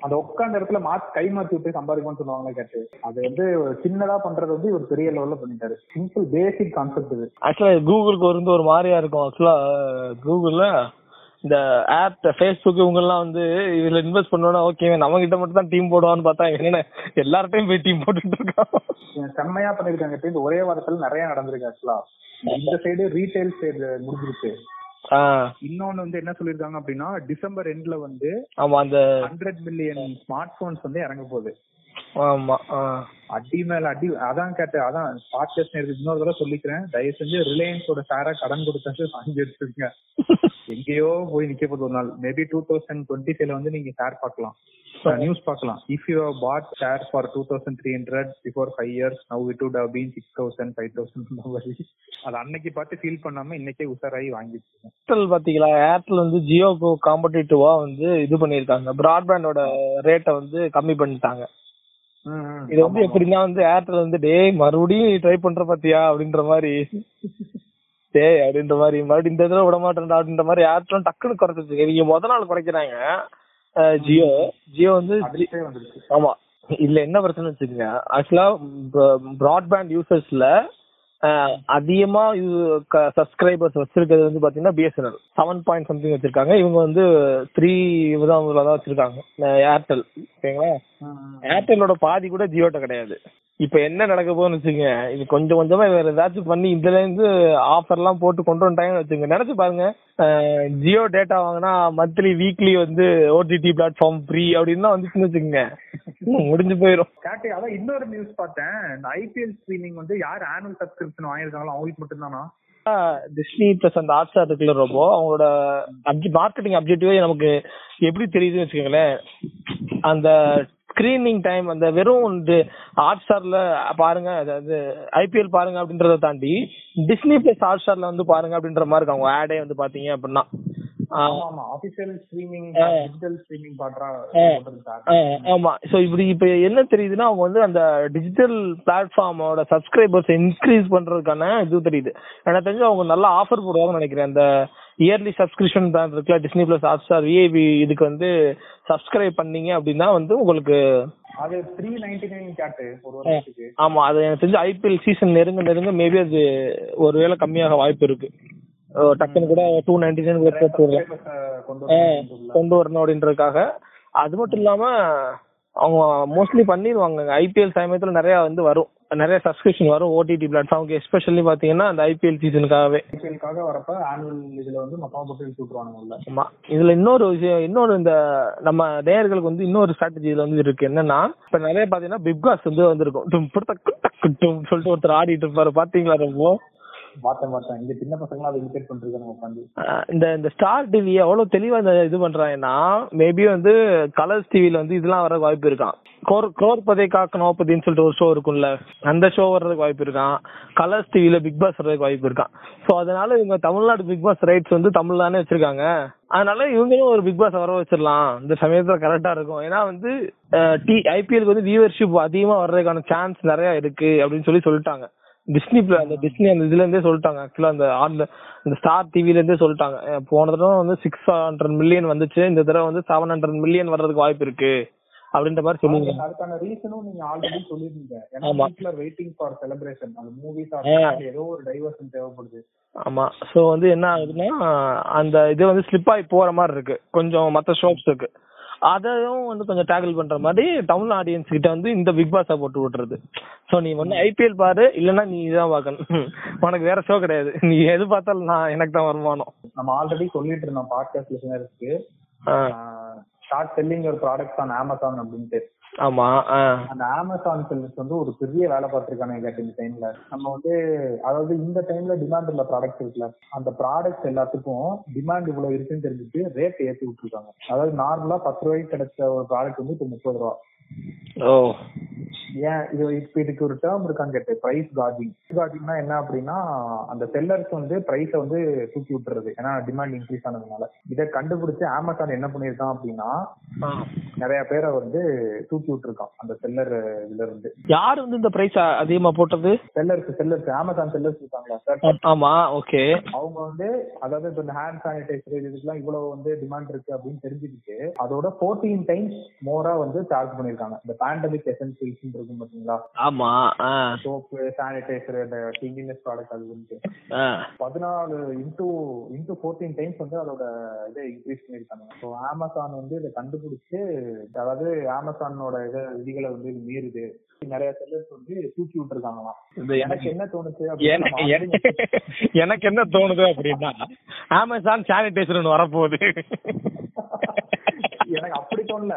Speaker 3: அந்த உட்கார்ந்த இடத்துல மாத்தி கை மாத்தி விட்டு சம்பாதிக்கணும்னு சொல்லுவாங்களே கேட்டு. அது வந்து சின்னதா பண்றது வந்து இவர் பெரிய லெவல்ல பண்ணிட்டாரு. சிம்பிள் பேசிக் கான்செப்ட் இது.
Speaker 2: ஆக்சுவலா கூகுளுக்கு வந்து ஒரு மாதிரியா இருக்கும். ஆக்சுவலா கூகுள்ல இந்த ஆப் ஃபேஸ்புக் இவங்க எல்லாம் வந்து இதுல இன்வெஸ்ட் பண்ணோம்னா ஓகே நம்ம கிட்ட மட்டும் தான் டீம் போடுவான்னு பார்த்தா என்ன எல்லார்ட்டையும் போய் டீம் போட்டுட்டு இருக்கான்.
Speaker 3: செம்மையா பண்ணிருக்காங்க. இந்த ஒரே வாரத்துல நிறைய நடந்திருக்கு ஆக்சுவலா இந்த சைடு ரீட்டைல் சைடு முடிஞ்சிருக்கு. இன்னொன்னு வந்து என்ன சொல்லிருக்காங்க அப்படின்னா டிசம்பர் எண்ட்ல வந்து
Speaker 2: ஆமா அந்த
Speaker 3: ஹண்ட்ரட் மில்லியன் ஸ்மார்ட் போன்ஸ் வந்து இறங்க போகுது.
Speaker 2: ஆமா.
Speaker 3: அடி மேல அடி அதான் கேட்டேன் அதான் பாட்காஸ்ட் இருக்கு இன்னொரு தடவை சொல்லிக்கிறேன். தயவு செஞ்சு ரிலையன்ஸோட ஷேரை கடன் கொடுத்தாச்சு வாங்கி எடுத்துருங்க எங்கேயோ போய் நிக்க போகுது ஒரு நாள். மேபி டூ தௌசண்ட் டுவெண்ட்டி ஃபைவ்ல வந்து நீங்க ஷேர் பார்க்கலாம். நியூஸ் பார்க்கலாம். If you put share for two thousand three hundred before five years now it have been six thousand five thousand அது அன்னைக்கு பார்த்து ஃபீல் பண்ணாம இன்னைக்கே உஷாராகி வாங்கிட்டு
Speaker 2: ஏர்டெல் பாத்தீங்களா ஏர்டெல் வந்து ஜியோக்கு காம்படிட்டிவா வந்து இது பண்ணிருக்காங்க பிராட்பேண்டோட ரேட்டை வந்து கம்மி பண்ணிட்டாங்க. இது வந்து எப்படின்னா வந்து ஏர்டெல் வந்து டேய் மறுபடியும் ட்ரை பண்ற பாத்தியா? அப்படின்ற மாதிரி. டேய் அப்படின்ற மாதிரி. மறுபடியும் இந்த தடவை விட மாட்டேன்டா அப்படின்ற மாதிரி ஏர்டெல் டக்குன்னு குறைச்சிச்சு இவங்க முத நாள் குறைக்கிறாங்க. ஜியோ ஜியோ வந்து ஆமா. இதுல என்ன பிரச்சனை வச்சுக்கோங்க. ஆக்சுவலா பிராட்பேண்ட் யூசர்ஸ்ல அதிகமா சப்ஸ்கிரைபர்ஸ் வச்சிருக்கிறது வந்து பாத்தீங்கன்னா பிஎஸ்என்எல் செவன் பாயிண்ட் சம்திங் வச்சிருக்காங்க. இவங்க வந்து த்ரீ தான் தான் வச்சிருக்காங்க. ஏர்டெல் ஓகேங்களா ஏர்டெல்லோட பாதி கூட ஜியோட்ட கிடையாது. இப்ப என்ன நடக்க போகுதுன்னு வச்சுங்க இது கொஞ்சம் கொஞ்சமா வேற ஏதாச்சும் பண்ணி இதுல இருந்து ஆஃபர் எல்லாம் போட்டு கொண்டு வந்துட்டாங்கன்னு வச்சுங்க நினைச்சு பாருங்க. ஜியோ டேட்டா வாங்கினா மந்த்லி வீக்லி வந்து ஓடிடி பிளாட்ஃபார்ம் ஃப்ரீ அப்படின்னு தான் வந்துச்சுன்னு வச்சுக்கோங்க. முடிஞ்சு போயிடும்
Speaker 3: கேட்டு அதான் இன்னொரு நியூஸ் பார்த்தேன். இந்த ஐபிஎல் ஸ்ட்ரீமிங் வந்து யார் ஆனுவல் சப்ஸ்கிரிப்ஷன் வாங்கியிருக்காங்களோ அவங்களுக்கு மட்டும்தானா?
Speaker 2: டிஸ்னி பிளஸ் அந்த ஹாட் ஸ்டார் இருக்குல்ல ரொம்ப அவங்களோட மார்க்கெட்டிங் அப்ஜெக்டிவே நமக்கு எப்படி தெரியுதுன்னு வச்சுக்கோங்களேன். அந்த ஸ்கிரீனிங் டைம் அந்த வெறும் இந்த ஹாட் ஸ்டார்ல பாருங்க அதாவது ஐபிஎல் பாருங்க அப்படின்றத தாண்டி டிஸ்னி பிளஸ் ஹாட் ஸ்டார்ல வந்து பாருங்க அப்படின்ற மாதிரி இருக்கு? அவங்க ஆடே வந்து பாத்தீங்க அப்படின்னா.
Speaker 3: ஆமா
Speaker 2: சோ இப்படி இப்ப என்ன தெரியுதுன்னா அவங்க வந்து அந்த டிஜிட்டல் பிளாட்ஃபார்மோட சப்ஸ்கிரைபர்ஸ் இன்க்ரீஸ் பண்றதுக்கான இது தெரியுது. எனக்கு தெரிஞ்சு அவங்க நல்ல ஆஃபர் போடுவாங்கன்னு நினைக்கிறேன். அந்த இயர்லி சப்ஸ்கிரிப்ஷன் பிளான் இருக்குல்ல Disney plus Hotstar VIP இதுக்கு வந்து சப்ஸ்கிரைப் பண்ணீங்க அப்படின்னா வந்து உங்களுக்கு
Speaker 3: அது த்ரீ நைன்டி நைன் கேட்டு ஒரு வருஷத்துக்கு.
Speaker 2: ஆமா அது எனக்கு தெரிஞ்சு ஐபிஎல் சீசன் நெருங்க நெருங்க மேபி அது ஒருவேளை கம்மியாக வாய்ப்பு இருக்கு. டக்குன்னு கூட டூ நைன்டி நைன்
Speaker 3: கொண்டு வரணும்
Speaker 2: அப்படின்றதுக்காக. அது மட்டும் இல்லாம அவங்க மோஸ்ட்லி பண்ணிடுவாங்க. ஐபிஎல் சமயத்துல நிறைய வந்து வரும். நிறைய சப்ஸ்கிரிப்ஷன் வரும் ஓடிடி பிளாட்ஃபார்முக்கு எஸ்பெஷலி பாத்தீங்கன்னா அந்த ஐபிஎல் சீசனுக்காகவே
Speaker 3: ஐபிஎல்காக வரப்ப ஆனுவல் இதுல வந்து மொத்தமா போட்டு உள்ள
Speaker 2: ஆமா. இதுல இன்னொரு விஷயம் இன்னொரு இந்த நம்ம நேயர்களுக்கு வந்து இன்னொரு ஸ்ட்ராட்டஜி இதுல வந்து இருக்கு. என்னன்னா இப்ப நிறைய பாத்தீங்கன்னா பிக் பாஸ் வந்து வந்திருக்கும். சொல்லிட்டு ஒருத்தர் ஆடிட்டு இருப்பாரு. பாத்தீங்களா ரொம்ப?
Speaker 3: பார்த்தேன் பார்த்தேன் இந்த சின்ன பசங்களாம் அதை இமிட்டேட் பண்ணிருக்காங்க உட்காந்து.
Speaker 2: இந்த இந்த ஸ்டார் டிவி எவ்வளவு தெளிவா இந்த இது பண்றாங்கன்னா மேபி வந்து கலர்ஸ் டிவில வந்து இதெல்லாம் வர வாய்ப்பு இருக்கான் கோர் கோர் பதை காக்கணும் பத்தின்னு சொல்லிட்டு ஒரு ஷோ இருக்கும்ல அந்த ஷோ வர்றதுக்கு வாய்ப்பு இருக்கான் கலர்ஸ் டிவில பிக் பாஸ் வர்றதுக்கு வாய்ப்பு இருக்கான் சோ அதனால இவங்க தமிழ்நாடு பிக் பாஸ் ரைட்ஸ் வந்து தமிழ் தானே வச்சிருக்காங்க. அதனால இவங்களும் ஒரு பிக் பாஸ் வர வச்சிடலாம். இந்த சமயத்துல கரெக்டா இருக்கும். ஏன்னா வந்து டி ஐபிஎலுக்கு வந்து வியூவர்ஷிப் அதிகமா வர்றதுக்கான சான்ஸ் நிறைய இருக்கு அப்படின்னு சொல்லி சொல்லிட்டாங்க. டிஸ்னி அந்த டிஸ்னி அந்த இதுல இருந்தே சொல்லிட்டாங்க ஆக்சுவலா அந்த ஆன்ல இந்த ஸ்டார் டிவில இருந்தே சொல்லிட்டாங்க. போன தடவை வந்து சிக்ஸ் ஹண்ட்ரட் மில்லியன் வந்துச்சு. இந்த தடவை வந்து செவன் ஹண்ட்ரட் மில்லியன் வர்றதுக்கு வாய்ப்பு இருக்கு. அப்படின்ற மாதிரி சொல்லிருக்காங்க
Speaker 3: அதுக்கான ரீசனும் நீங்க ஆல்ரெடி சொல்லிருந்தீங்க ஏன்னா வெயிட்டிங் ஃபார் செலிப்ரேஷன் அந்த மூவிஸ். ஏதோ ஒரு டைவர்ஷன் தேவைப்படுது.
Speaker 2: ஆமா. சோ வந்து என்ன ஆகுதுன்னா அந்த இது வந்து ஸ்லிப் ஆகி போற மாதிரி இருக்கு. கொஞ்சம் மத்த ஷோப்ஸுக்கு அதையும் வந்து கொஞ்சம் டேக்கிள் பண்ற மாதிரி தமிழ் ஆடியன்ஸ் கிட்ட வந்து இந்த பிக் பாஸ போட்டு விட்டுறது சோ நீ வந்து ஐபிஎல் பாரு இல்லன்னா நீ இதான் பார்க்கணும். உனக்கு வேற ஷோ கிடையாது. நீ எது பார்த்தாலும் நான் எனக்கு தான் வருமானம்.
Speaker 3: நம்ம ஆல்ரெடி சொல்லிட்டு இருந்தோம் பாட்காஸ்ட் லிசனர்ஸ்க்கு
Speaker 2: ஆ,
Speaker 3: ஸ்டார்ட் செல்லிங் ஒரு ப்ராடக்ட்ஸ் ஆன் அமேசான் அப்படின்ட்டு.
Speaker 2: ஆமா
Speaker 3: அந்த அமேசான் செல்ஸ் வந்து ஒரு பெரிய வேலை பார்த்திருக்காங்க கேட்டு இந்த டைம்ல நம்ம வந்து அதாவது இந்த டைம்ல டிமாண்ட் உள்ள ப்ராடக்ட் இருக்குல்ல அந்த ப்ராடக்ட்ஸ் எல்லாத்துக்கும் டிமாண்ட் இவ்வளவு இருக்குன்னு தெரிஞ்சுட்டு ரேட் ஏத்தி விட்டுருக்காங்க. அதாவது நார்மலா பத்து ரூபாய்க்கு கிடைச்ச ஒரு ப்ராடக்ட் வந்து இப்போ முப்பது ரூபா.
Speaker 2: ஓ.
Speaker 3: ஏன் இது இப்ப இதுக்கு ஒரு டேர்ம் இருக்கான்னு கேட்டு பிரைஸ் கார்ஜிங் கார்ஜிங்னா என்ன அப்படின்னா அந்த செல்லர்ஸ் வந்து பிரைஸ வந்து தூக்கி விட்டுறது. ஏன்னா டிமாண்ட் இன்க்ரீஸ் ஆனதுனால. இதை கண்டுபிடிச்சு அமேசான் என்ன பண்ணிருக்கான் அப்படின்னா. நிறைய பேரை வந்து தூக்கி விட்டுருக்கான் அந்த செல்லர் இதுல இருந்து.
Speaker 2: யார் வந்து இந்த பிரைஸ் அதிகமா போட்டது?
Speaker 3: செல்லர்ஸ் செல்லர்ஸ் அமேசான் செல்லர்ஸ் இருக்காங்களா
Speaker 2: ஆமா ஓகே
Speaker 3: அவங்க வந்து அதாவது இப்ப இந்த ஹேண்ட் சானிடைசர் இதுக்கெல்லாம் இவ்வளவு வந்து டிமாண்ட் இருக்கு அப்படின்னு தெரிஞ்சுக்கிட்டு அதோட ஃபோர்டீன் டைம்ஸ் மோரா வந்து சார்ஜ் பண்ணிருக்காங்க. இந்த பேண்டமிக் எசென்சியல்ஸ் இருக்கும் பாத்தீங்களா?
Speaker 2: ஆமா
Speaker 3: சோப்பு சானிடைசர் இந்த கிளீனினஸ் ப்ராடக்ட் அது வந்து. பதினாலு இன்டூ இன்டூ ஃபோர்டீன் டைம்ஸ் வந்து அதோட இதை இன்க்ரீஸ் பண்ணிருக்காங்க ஸோ அமேசான் வந்து இதை கண்டுபிடிச்சு அதாவது அமேசானோட இத விதிகளை வந்து மீறுது. நிறைய செல்லர்ஸ் வந்து தூக்கி விட்டுருக்காங்களாம் எனக்கு என்ன தோணுச்சு
Speaker 2: எனக்கு என்ன தோணுது அப்படின்னா அமேசான் சானிடைசர் வரப்போகுது.
Speaker 3: எனக்கு அப்படி தோணல.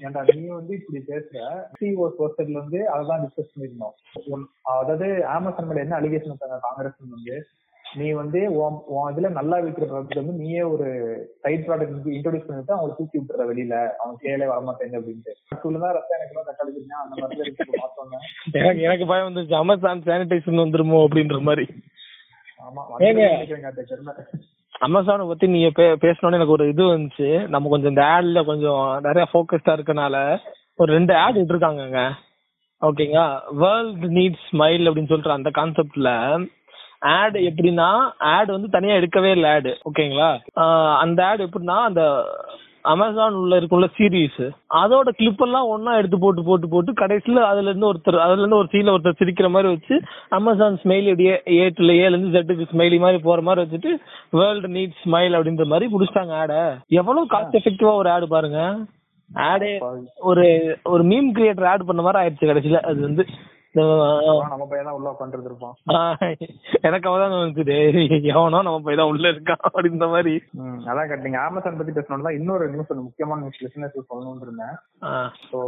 Speaker 3: ஏன்டா நீ வந்து இப்படி பேசுற. சிஓ சோர்சர்ல இருந்து அததான் டிஸ்கஸ் பண்ணிருந்தோம் அதாவது அமேசான் மேல என்ன அலிகேஷன் வச்சாங்க காங்கிரஸ் வந்து நீ வந்து உன் இதுல நல்லா விற்கிற ப்ராடக்ட் வந்து நீயே ஒரு சைட் ப்ராடக்ட் இன்ட்ரோடியூஸ் பண்ணிட்டு அவங்க தூக்கி விட்டுற வெளியில. அவங்க கேளே வரமாட்டேங்க அப்படின்ட்டு. சொல்லுதான் ரத்தம் எனக்கு தக்காளிக்கிறீங்க அந்த மாதிரி பார்த்தோன்னே
Speaker 2: எனக்கு எனக்கு பயம் வந்துச்சு அமேசான் சானிடைசர் வந்துருமோ அப்படின்ற மாதிரி.
Speaker 3: ஆமா அமேசான
Speaker 2: அமேசானை பத்தி நீங்க பே- பேசணும்னு எனக்கு ஒரு இது வந்துச்சு. நம்ம கொஞ்சம் இந்த ஆட்ல கொஞ்சம் நிறைய ஃபோக்கஸ்டா இருக்கனால ஒரு ரெண்டு ஆட் விட்டுருக்காங்கங்க. ஓகேங்களா வேர்ல்ட் நீட்ஸ் ஸ்மைல் அப்படின்னு சொல்ற அந்த கான்செப்ட்ல ஆட் எப்படின்னா ஆட் வந்து தனியா எடுக்கவே இல்லை ஆடு ஓகேங்களா அந்த ஆட் எப்படின்னா அந்த அமேசான் உள்ள இருக்குள்ள சீரீஸ் அதோட கிளிப் எல்லாம் ஒண்ணா எடுத்து போட்டு போட்டு போட்டு கடைசியில அதுல இருந்து ஒருத்தர் அதுல இருந்து ஒரு சீல ஒருத்தர் சிரிக்கிற மாதிரி வச்சு அமேசான் ஸ்மைலி அப்படியே ஏட்டுல ஏல இருந்து ஜெட்டுக்கு ஸ்மைலி மாதிரி போற மாதிரி வச்சுட்டு வேர்ல்டு நீட் ஸ்மைல் அப்படின்ற மாதிரி புடிச்சிட்டாங்க ஆட எவ்வளவு காஸ்ட் எஃபெக்டிவா ஒரு ஆடு பாருங்க. ஆடே ஒரு ஒரு மீம் கிரியேட்டர் ஆட் பண்ண மாதிரி ஆயிடுச்சு கடைசியில. அது வந்து
Speaker 3: நம்ம பையன் தான் உள்ள உட்காந்துட்டு இருப்பான்
Speaker 2: எனக்கு அவதான் வந்துட்டு எவனோ நம்ம போய் தான் உள்ள இருக்கான் அப்படின்ற மாதிரி.
Speaker 3: அதான் கரெக்ட். நீங்க அமேசான் பத்தி பேசணும்னா இன்னொரு நியூஸ் ஒன்று முக்கியமான நியூஸ் லிசனர்ஸ் சொல்லணும்னு இருந்தேன். ஸோ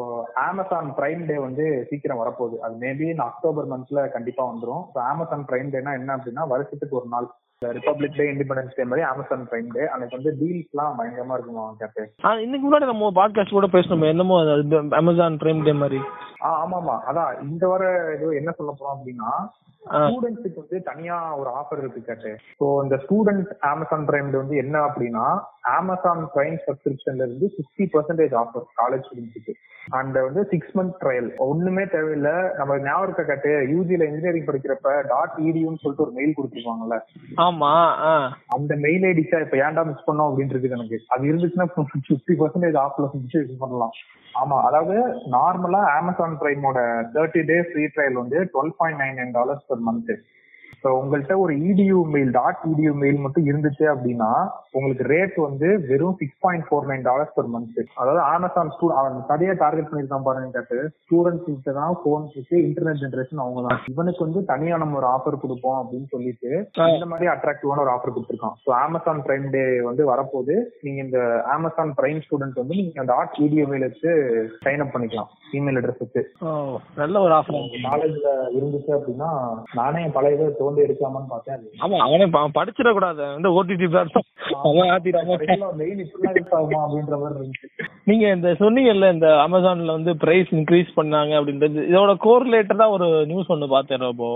Speaker 3: அமேசான் பிரைம் டே வந்து சீக்கிரம் வரப்போகுது. அது மேபி இந்த அக்டோபர் மந்த்ல கண்டிப்பா வந்துரும். ஸோ அமேசான் பிரைம் டேனா என்ன அப்படின்னா வருஷத்துக்கு ஒரு நாள். ரிப்பப்ளிக் டே இண்டிபெண்டன்ஸ் டே மாதிரி அமேசான் பிரைம் டே அன்னைக்கு வந்து டீல்ஸ்லாம் பயங்கரமா இருக்குமா
Speaker 2: ஆஹ், இன்னைக்கு முன்னாடி நம்ம பாட்காஸ்ட் கூட பேசணுமே என்னமோ அமேசான் பிரைம் டே மாதிரி.
Speaker 3: ஆமா ஆமா அதான் இந்த வார இது என்ன சொல்ல போறோம் அப்படின்னா ஸ்டூடெண்ட்ஸுக்கு வந்து தனியா ஒரு ஆஃபர் இருக்கு கேட்டு. ஸோ இந்த ஸ்டூடெண்ட் அமேசான் பிரைம் வந்து என்ன அப்படின்னா அமேசான் பிரைம் சப்ஸ்கிரிப்ஷன்ல இருந்து சிக்ஸ்டி பர்சன்டேஜ் ஆஃபர் காலேஜ் ஸ்டூடெண்ட்ஸுக்கு அண்ட் வந்து சிக்ஸ் மந்த் ட்ரையல் ஒண்ணுமே தேவையில்லை. நம்ம ஞாபகம் இருக்க கேட்டு? யூஜில இன்ஜினியரிங் படிக்கிறப்ப டாட் இடியூன்னு சொல்லிட்டு ஒரு மெயில் கொடுத்துருப்பாங்கல்ல.
Speaker 2: ஆமா
Speaker 3: அந்த மெயில் ஐடிஸா இப்ப ஏன்டா மிஸ் பண்ணோம் அப்படின்னு இருக்கு எனக்கு. அது இருந்துச்சுன்னா ஃபிஃப்டி பர்சன்டேஜ் ஆஃப்ல இது பண்ணலாம். ஆமா அதாவது நார்மலா அமேசான் பிரைமோட தேர்ட்டி டேஸ் ஃப்ரீ ட்ரையல் வந்து twelve point nine nine dollars per month so உங்கள்கிட்ட ஒரு edu mail dot edu mail மட்டும் இருந்துச்சு அப்படின்னா உங்களுக்கு ரேட் வந்து வெறும் six point four nine dollars per month அதாவது அமேசான் ஸ்டூ அவன் சரியா டார்கெட் பண்ணிருக்கான் பாருங்க ஸ்டூடெண்ட்ஸ் கிட்ட தான் போன்ஸ் இருக்கு இன்டர்நெட் ஜென்ரேஷன் அவங்க தான் இவனுக்கு வந்து தனியா நம்ம ஒரு ஆஃபர் கொடுப்போம் அப்படின்னு சொல்லிட்டு இந்த மாதிரி அட்ராக்டிவான ஒரு ஆஃபர் கொடுத்துருக்கான். ஸோ அமேசான் பிரைம் டே வந்து வரப்போது நீங்க இந்த அமேசான் பிரைம் ஸ்டூடெண்ட் வந்து நீங்க அந்த ஆர்ட் வீடியோ மெயில் வச்சு சைன் அப் பண்ணிக்கலாம். இமெயில் அட்ரஸ் வச்சு.
Speaker 2: நல்ல ஒரு ஆஃபர்
Speaker 3: காலேஜ்ல இருந்துச்சு அப்படின்னா நானே பழைய இதை தோண்டி எடுக்கலாமான்னு பார்த்தேன்
Speaker 2: ஆமா அவனே படிச்சிட கூடாது வந்து ஓடிடி பிளாட்ஃபார்ம்
Speaker 3: மெயில் இப்படிலாம் ஆகுமா அப்படின்ற மாதிரி இருந்துச்சு.
Speaker 2: நீங்க இந்த சொன்னீங்கல்ல இந்த அமேசான்ல வந்து பிரைஸ் இன்க்ரீஸ் பண்ணாங்க அப்படின்றது இதோட கோரிலேட்டடா ஒரு நியூஸ் ஒன்னு பார்த்தேன் இப்போ.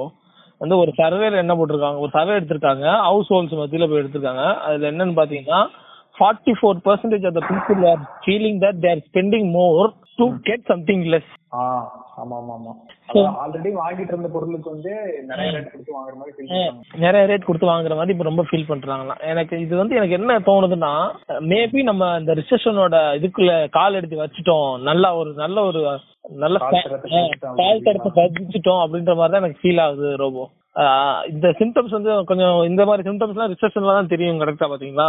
Speaker 2: வந்து ஒரு சர்வேல என்ன போட்டிருக்காங்க? ஒரு சர்வே எடுத்திருக்காங்க. ஹவுஸ் ஹோல்ஸ் மத்தியில போய் எடுத்திருக்காங்க. அதுல என்னன்னு பாத்தீங்கன்னா forty four percentage of the people are feeling that they're spending more to get something less
Speaker 3: ஆ ஆமா ஆமா ஆமா ஆல்ரெடி வாங்கிட்டு இருந்த பொருளுக்கு வந்து நிறைய ரேட் கொடுத்து வாங்குற மாதிரி.
Speaker 2: நிறைய ரேட் கொடுத்து வாங்குற மாதிரி இப்ப ரொம்ப ஃபீல் பண்றாங்களாம் எனக்கு இது வந்து எனக்கு என்ன தோணுதுன்னா மேபி நம்ம இந்த ரிசெஷனோட இதுக்குள்ள கால் எடுத்து வச்சுட்டோம். நல்லா ஒரு நல்ல ஒரு நல்ல
Speaker 3: கால் தடத்தை பதிச்சுட்டோம்
Speaker 2: அப்படின்ற மாதிரி தான் எனக்கு ஃபீல் ஆகுது ரோபோ. இந்த சிம்டம்ஸ் வந்து கொஞ்சம் இந்த மாதிரி சிம்டம்ஸ்லாம் ரிசெஷன்ல தான் தெரியும் கரெக்டா பாத்தீங்களா?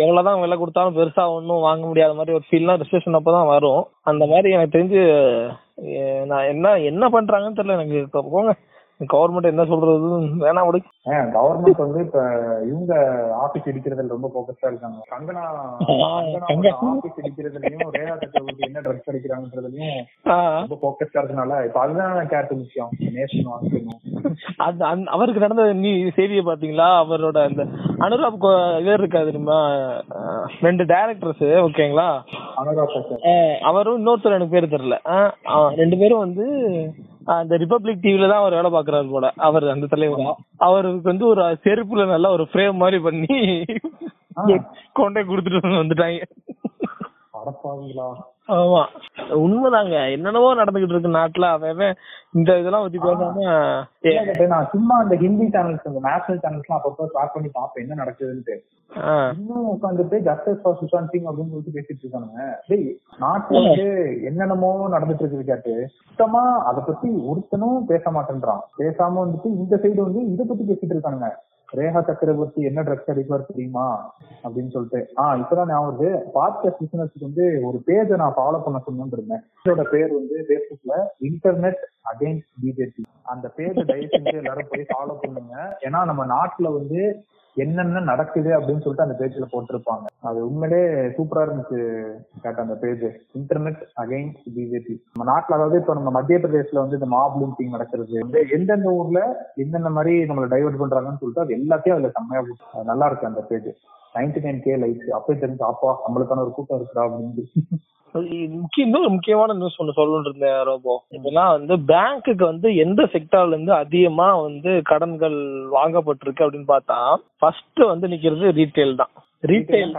Speaker 2: எவ்வளவுதான் விலை கொடுத்தாலும் பெருசா ஒன்றும் வாங்க முடியாத மாதிரி ஒரு ஃபீல்லாம் ரிசெஷன் அப்பதான் வரும். அந்த மாதிரி எனக்கு தெரிஞ்சு நான் என்ன என்ன பண்றாங்கன்னு தெரியல எனக்கு. போங்க. கவர்மெண்ட் என்ன சொல்றது? வேணாம் விடு.
Speaker 3: கவர்மெண்ட் வந்து இப்ப இவங்க ஆபீஸ் இடிக்கிறதுல ரொம்ப போக்கஸா இருக்காங்க. கங்கனா. ஆபீஸ் இடிக்கிறதுலயும் ரேகா சக்கரவர்த்தி என்ன ட்ரக்ஸ் அடிக்கிறாங்கன்றதுலயும் ரொம்ப போக்கஸா இருக்கனால இப்ப அதுதான் கேட்டு முக்கியம் நேஷன்
Speaker 2: அது அவருக்கு நடந்த நீ செய்தியை பாத்தீங்களா அவரோட அந்த அனுராப் இவர் இருக்கா தெரியுமா? ரெண்டு டைரக்டர்ஸ் ஓகேங்களா அஹ் அவரும் இன்னொருத்தர் எனக்கு பேர் தெரியல. ரெண்டு பேரும் வந்து அந்த ரிபப்ளிக் டிவில தான் அவர் வேலை பாக்குறாரு போல. அவர் அந்த தலைவர் அவருக்கு வந்து ஒரு செருப்புல நல்லா ஒரு ஃப்ரேம் மாதிரி பண்ணி கொண்டே கொடுத்துட்டு வந்துட்டாங்க. ஆமா. உண்மைதாங்க. என்னென்னவோ நடந்துகிட்டு இருக்கு நாட்டுல. அவன் இந்த இதெல்லாம் பத்தி பேசாம
Speaker 3: நான் சும்மா அந்த ஹிந்தி சேனல்ஸ் அந்த நேஷனல் சேனல்ஸ்லாம் அப்பப்போ ஸ்டார்ட் பண்ணி பார்ப்பேன். என்ன நடக்குதுன்ட்டு. இன்னும் உட்காந்துட்டு ஜஸ்டிஸ் ஃபார் சுஷாந்த் சிங் அப்படின்னு சொல்லிட்டு பேசிட்டு இருக்கானுங்க. டேய் நாட்டுல வந்து என்னென்னமோ நடந்துட்டு இருக்குது கேட்டு சுத்தமா அத பத்தி ஒருத்தனும் பேச மாட்டேன்றான். பேசாம வந்துட்டு இந்த சைடு வந்து இத பத்தி பேசிட்டு இருக்கானுங்க. ரேகா சக்கரவர்த்தி என்ன ட்ரக்ஸ் அடிப்பார் தெரியுமா? அப்படின்னு சொல்லிட்டு. ஆஹ் இப்பதான் நான் வந்து பாட்காஸ்ட் பிசினஸ்க்கு வந்து ஒரு பேஜை நான் ஃபாலோ பண்ண சொன்னு இருந்தேன். இதோட பேர் வந்து பேஸ்புக்ல இன்டர்நெட் அகைன்ஸ்ட் பிஜேபி அந்த பேஜை தயவு செஞ்சு எல்லாரும் போய் ஃபாலோ பண்ணுங்க. ஏன்னா நம்ம நாட்டுல வந்து என்னென்ன நடக்குது அப்படின்னு சொல்லிட்டு அந்த பேஜ்ல போட்டிருப்பாங்க. அது உண்மையிலே சூப்பரா இருந்துச்சு கேட்ட அந்த பேஜ். இன்டர்நெட் அகைன்ஸ்ட் பிஜேபி நம்ம நாட்டுல அதாவது இப்ப நம்ம மத்திய பிரதேசல வந்து இந்த மாப் திங் நடக்கிறது வந்து எந்தெந்த ஊர்ல என்னென்ன மாதிரி நம்மள டைவர்ட் பண்றாங்கன்னு சொல்லிட்டு அது எல்லாத்தையும் அதுல செம்மையா நல்லா இருக்கு அந்த page. Ninety nine K likes அப்பவே தெரிஞ்சு அப்பா நம்மளுக்கான ஒரு கூட்டம் இருக்குடா அப்படின்னு.
Speaker 2: முக்கிய இன்னொரு முக்கியமான நியூஸ் ஒன்று சொல்லணும்னு இருந்தேன் ரோபோ. இப்பெல்லாம் வந்து பேங்க்குக்கு வந்து எந்த செக்டார்ல இருந்து அதிகமா வந்து கடன்கள் வாங்கப்பட்டிருக்கு அப்படின்னு பார்த்தா ஃபர்ஸ்ட் வந்து நிக்கிறது ரீட்டைல் தான். ரீட்டைல்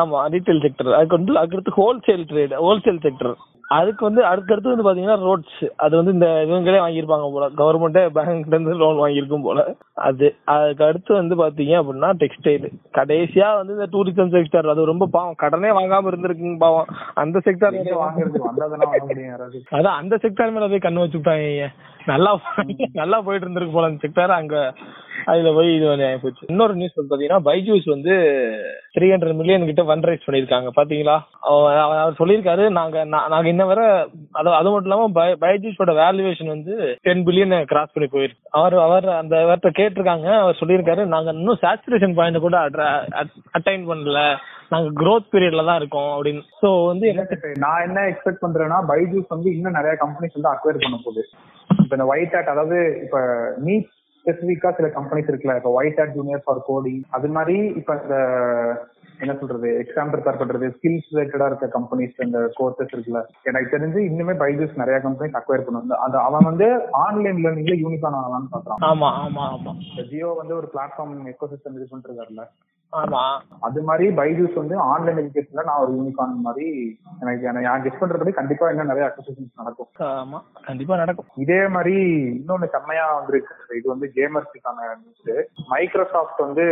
Speaker 2: ஆமா ரீட்டைல் செக்டர் அதுக்கு வந்து அதுக்கடுத்து ஹோல்சேல் ட்ரேட் ஹோல்சேல் செக்டர் அதுக்கு வந்து அடுத்தடுத்து வந்து பாத்தீங்கன்னா ரோட்ஸ் அது வந்து இந்த இவங்களே வாங்கியிருப்பாங்க போல. கவர்மெண்டே பேங்க்ல இருந்து லோன் வாங்கியிருக்கும் போல. அது அதுக்கு அடுத்து வந்து பாத்தீங்க அப்படின்னா டெக்ஸ்டைல் கடைசியா வந்து இந்த டூரிசம் செக்டர் அது ரொம்ப பாவம். கடனே வாங்காம இருந்திருக்குங்க பாவம். அந்த செக்டர் அதான் அந்த செக்டார் மேல போய் கண்ணு வச்சு விட்டாங்க நல்லா நல்லா போயிட்டு இருந்திருக்கு போல அந்த செக்டார் அங்க. அதுல போய் இது வந்து இன்னொரு நியூஸ் வந்து பாத்தீங்கன்னா பைஜூஸ் வந்து த்ரீ ஹண்ட்ரட் மில்லியன் கிட்ட ஃபண்ட் ரைஸ் பண்ணிருக்காங்க பாத்தீங்களா? அவர் அவர் சொல்லியிருக்காரு நாங்க நாங்க இன்ன வரை அது அது மட்டும் இல்லாம பை- பைஜூஸோட வேல்யூவேஷன் வந்து டென் பில்லியன் கிராஸ் பண்ணி போயிருக்கு. அவர் அவர் அந்த அவர்கிட்ட கேட்டிருக்காங்க. அவர் சொல்லியிருக்காரு நாங்க இன்னும் சேச்சுரேஷன் பாயிண்ட் கூட அட்டைன் பண்ணல. நாங்க க்ரோத் பீரியட்ல தான் இருக்கோம் அப்படின்னு. சோ வந்து என்ன
Speaker 3: நான் என்ன எக்ஸ்பெக்ட் பண்றேன்னா பைஜூஸ் வந்து இன்னும் நிறைய கம்பெனிஸ் வந்து அக்வயர் பண்ண போகுது. இப்ப இந்த ஒயிட் ஹேட் அதாவது இப்ப நீட் ஸ்பெசிபிக்கா சில கம்பெனிஸ் இருக்குல்ல இப்ப White Hat Junior for coding அது மாதிரி இப்ப இந்த என்ன சொல்றது எக்ஸாம் ப்ரிப்பேர் பண்றது ஸ்கில்ஸ் ரிலேட்டடா இருக்க கம்பெனிஸ் இந்த கோர்சஸ் இருக்குல்ல. எனக்கு தெரிஞ்சு இன்னுமே பைஜூஸ் நிறைய கம்பெனிஸ் அக்வயர் பண்ணுவாங்க. அது அவன் வந்து ஆன்லைன் லேர்னிங்ல யூனிகான் ஆகலாம்னு பாக்குறான்.
Speaker 2: ஆமா ஆமா ஆமா.
Speaker 3: ஜியோ வந்து ஒரு பிளாட்ஃபார்ம் எக்கோசிஸ்டம் இது பண்ணிருக்காருல்ல
Speaker 2: ஆமா.
Speaker 3: அது மாதிரி பைஜூஸ் வந்து ஆன்லைன் எஜுகேஷன்ல நான் ஒரு யூனிகான் மாதிரி எனக்கு நான் கெஸ் பண்றபடி கண்டிப்பா இன்னும் நிறைய அக்விசிஷன்ஸ் நடக்கும்.
Speaker 2: ஆமா. கண்டிப்பா நடக்கும்.
Speaker 3: இதே மாதிரி இன்னொன்னு செம்மையா வந்திருக்கு. இது வந்து கேமர்ஸுக்கான நியூஸ் மைக்ரோசாஃப்ட் வந்து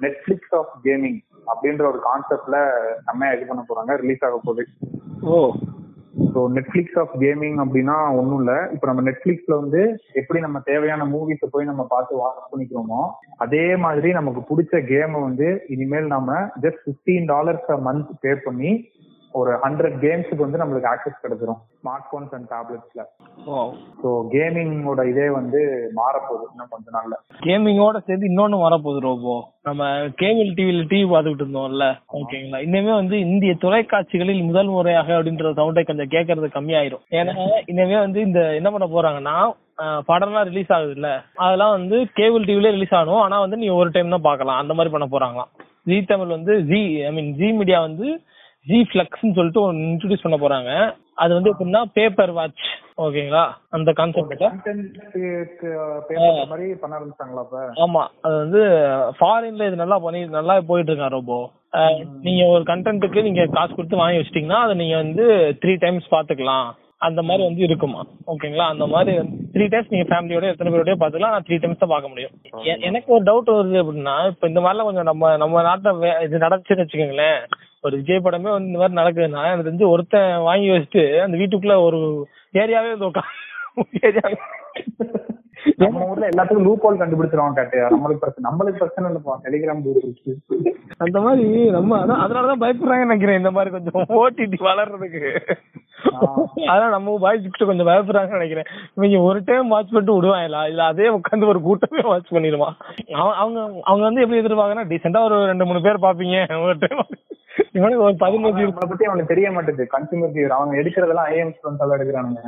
Speaker 3: நெட்ஃபிளிக்ஸ் ஆஃப் கேமிங் அப்படின்ற ஒரு கான்செப்ட்ல செம்மையா இது பண்ண போறாங்க. ரிலீஸ் ஆக போகுது.
Speaker 2: Oh.
Speaker 3: So Netflix of gaming அப்படின்னா ஒன்றும் இல்லை. இப்போ நம்ம நெட்ஃபிளிக்ஸ்ல வந்து எப்படி நம்ம தேவையான மூவிஸை போய் நம்ம பார்த்து வாட்ச் பண்ணிக்கிறோமோ அதே மாதிரி நமக்கு பிடிச்ச கேமை வந்து இனிமேல் நம்ம just fifteen dollars month pay பண்ணி ஒரு ஹண்ட்ரட் கேம்ஸுக்கு வந்து நம்மளுக்கு ஆக்சஸ் கிடைச்சிரும். ஸ்மார்ட் போன்ஸ் அண்ட் டேப்லெட்ஸ்ல ஸோ கேமிங்கோட இதே வந்து மாறப்போகுது இன்னும் கொஞ்ச நாள்ல.
Speaker 2: கேமிங்கோட சேர்த்து இன்னொன்னு வரப்போகுது ரோபோ. நம்ம கேபிள் டிவில டிவி பார்த்துக்கிட்டு இருந்தோம்ல. ஓகேங்களா? இனிமே வந்து இந்திய தொலைக்காட்சிகளில் முதல் முறையாக அப்படின்ற சவுண்டை கொஞ்சம் கேட்கறது கம்மியாயிரும். ஏன்னா இனிமே வந்து இந்த என்ன பண்ண போறாங்கன்னா படம்லாம் ரிலீஸ் ஆகுது இல்ல அதெல்லாம் வந்து கேபிள் டிவிலே ரிலீஸ் ஆகணும். ஆனா வந்து நீ ஒரு டைம் தான் பார்க்கலாம். அந்த மாதிரி பண்ண போறாங்களாம். ஜி தமிழ் வந்து Zee I mean Zee Media வந்து ஜி ஃபிளக்ஸ்னு சொல்லிட்டு ஒன்று இன்ட்ரடியூஸ் பண்ண போறாங்க. அது வந்து எப்படின்னா பேப்பர் வாட்ச் ஓகேங்களா அந்த கான்செப்ட்
Speaker 3: பேசுற மாதிரி பண்ண ஆரம்பிச்சாங்களா
Speaker 2: ஆமா. அது வந்து ஃபாரின்ல இது நல்லா பண்ணி நல்லா போயிட்டு இருக்கா ரோபோ அஹ், நீங்க ஒரு கண்டென்ட்டுக்கு நீங்க காசு கொடுத்து வாங்கி வச்சிட்டீங்கன்னா அதை நீங்க வந்து த்ரீ டைம்ஸ் பாத்துக்கலாம் அந்த மாதிரி வந்து இருக்குமா? ஓகேங்களா? அந்த மாதிரி த்ரீ டைம்ஸ் நீங்க ஃபேமிலியோட எத்தனை பேரோடய பாத்துக்கலாம் நான் த்ரீ டைம்ஸ் தான் பார்க்க முடியும். எனக்கு ஒரு டவுட் வருது அப்படின்னா இப்ப இந்த மாதிரிலாம் கொஞ்சம் நம்ம நம்ம நாட்டுல இது நடந்துச்சுன்னு வச்சுக்கோங்களேன். ஒரு விஜய் படமே வந்து இந்த மாதிரி நடக்குதுன்னா எனக்கு தெரிஞ்சு ஒருத்தன் வாங்கி வச்சுட்டு அந்த வீட்டுக்குள்ள ஒரு ஏரியாவே ஏரியாவே
Speaker 3: நம்ம ஊர்ல எல்லாத்துக்கும் லூப் ஹோல் கண்டுபிடிச்சிருவாங்க காட்டு நம்மளுக்கு பிரச்சனை நம்மளுக்கு பிரச்சனை இல்லப்பா டெலிகிராம் குரூப்
Speaker 2: அந்த மாதிரி நம்ம அதான் அதனாலதான் பயப்படுறாங்கன்னு நினைக்கிறேன். இந்த மாதிரி கொஞ்சம் ஓடிடி வளர்றதுக்கு. அதனால நம்ம பாய்ஸ்கிட்ட கொஞ்சம் பயப்படுறாங்கன்னு நினைக்கிறேன். இவங்க ஒரு டைம் வாட்ச் பண்ணிட்டு விடுவாங்களா இல்ல அதே உட்காந்து ஒரு கூட்டமே வாட்ச் பண்ணிடுவான். அவங்க அவங்க வந்து எப்படி எதிர்பார்க்கறா டீசெண்டா ஒரு ரெண்டு மூணு பேர் பாப்பீங்க ஒரு டைம் இவனுக்கு ஒரு பதினஞ்சு
Speaker 3: பத்தி அவனுக்கு தெரிய மாட்டேது கன்சூமர் அவங்க எடுக்கிறதெல்லாம் ஐஎம் ஸ்டூடெண்ட்ஸ் தான் எடுக்கிறானுங்க.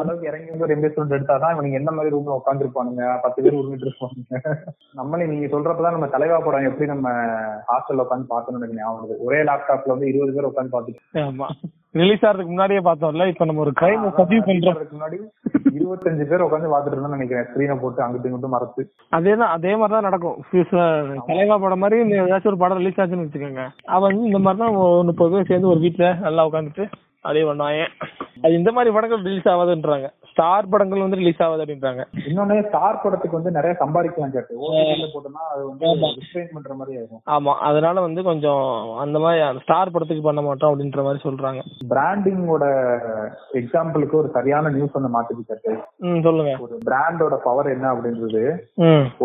Speaker 3: அளவுக்கு இறங்கி வந்து ஒரு எம்பி ஸ்டூடெண்ட் எடுத்தாதான் இவனுக்கு எந்த மாதிரி ரூம்ல உட்காந்துருப்பானுங்க பத்து பேர் உருமிட்டு இருப்பானுங்க நம்மளே நீங்க சொல்றப்பதான் நம்ம தலைவா படம் எப்படி நம்ம ஹாஸ்டல்ல உட்காந்து பார்த்தோம்னு ஞாபகம் வருது. ஒரே லேப்டாப்ல வந்து இருபது பேர் உட்காந்து பார்த்துட்டு
Speaker 2: ரிலீஸ் ஆகிறதுக்கு முன்னாடியே பார்த்தோம்ல இப்ப நம்ம ஒரு கிரைம் பதிவு பண்றோம்.
Speaker 3: அதுக்கு முன்னாடி இருபத்தஞ்சு பேர் உட்காந்து பார்த்துட்டு இருந்தோம்னு நினைக்கிறேன். ஸ்கிரீனை போட்டு அங்கிட்டு இங்கிட்டு மறத்து
Speaker 2: அதேதான் அதே மாதிரி தான் நடக்கும் தலைவா படம் மாதிரி ஏதாச்சும் ஒரு படம் ரிலீஸ் ஆச்சுன்னு வச்சுக்கோங்க. அவன் இந்த மாதிரி தான் ஒரு முப்பது பேர் சேர்ந்து ஒரு வீட்ல நல்லா உட்காந்துட்டு அப்படியே பண்ணுவாங்க அது இந்த மாதிரி படங்கள் ரிலீஸ் ஆகாதுன்றாங்க. ஸ்டார் படங்கள் வந்து ரிலீஸ் ஆகாது அப்படின்றாங்க
Speaker 3: இன்னொன்னு ஸ்டார் படத்துக்கு வந்து நிறைய சம்பாதிக்கலாம் போட்டோம்னா அது வந்து பண்ற மாதிரி ஆகும்
Speaker 2: ஆமா. அதனால வந்து கொஞ்சம் அந்த மாதிரி ஸ்டார் படத்துக்கு பண்ண மாட்டோம் அப்படின்ற மாதிரி சொல்றாங்க.
Speaker 3: பிராண்டிங்கோட எக்ஸாம்பிளுக்கு ஒரு சரியான நியூஸ் ஒன்று மாட்டுது கேட்டு
Speaker 2: ம் சொல்லுங்க.
Speaker 3: ஒரு பிராண்டோட பவர் என்ன அப்படின்றது.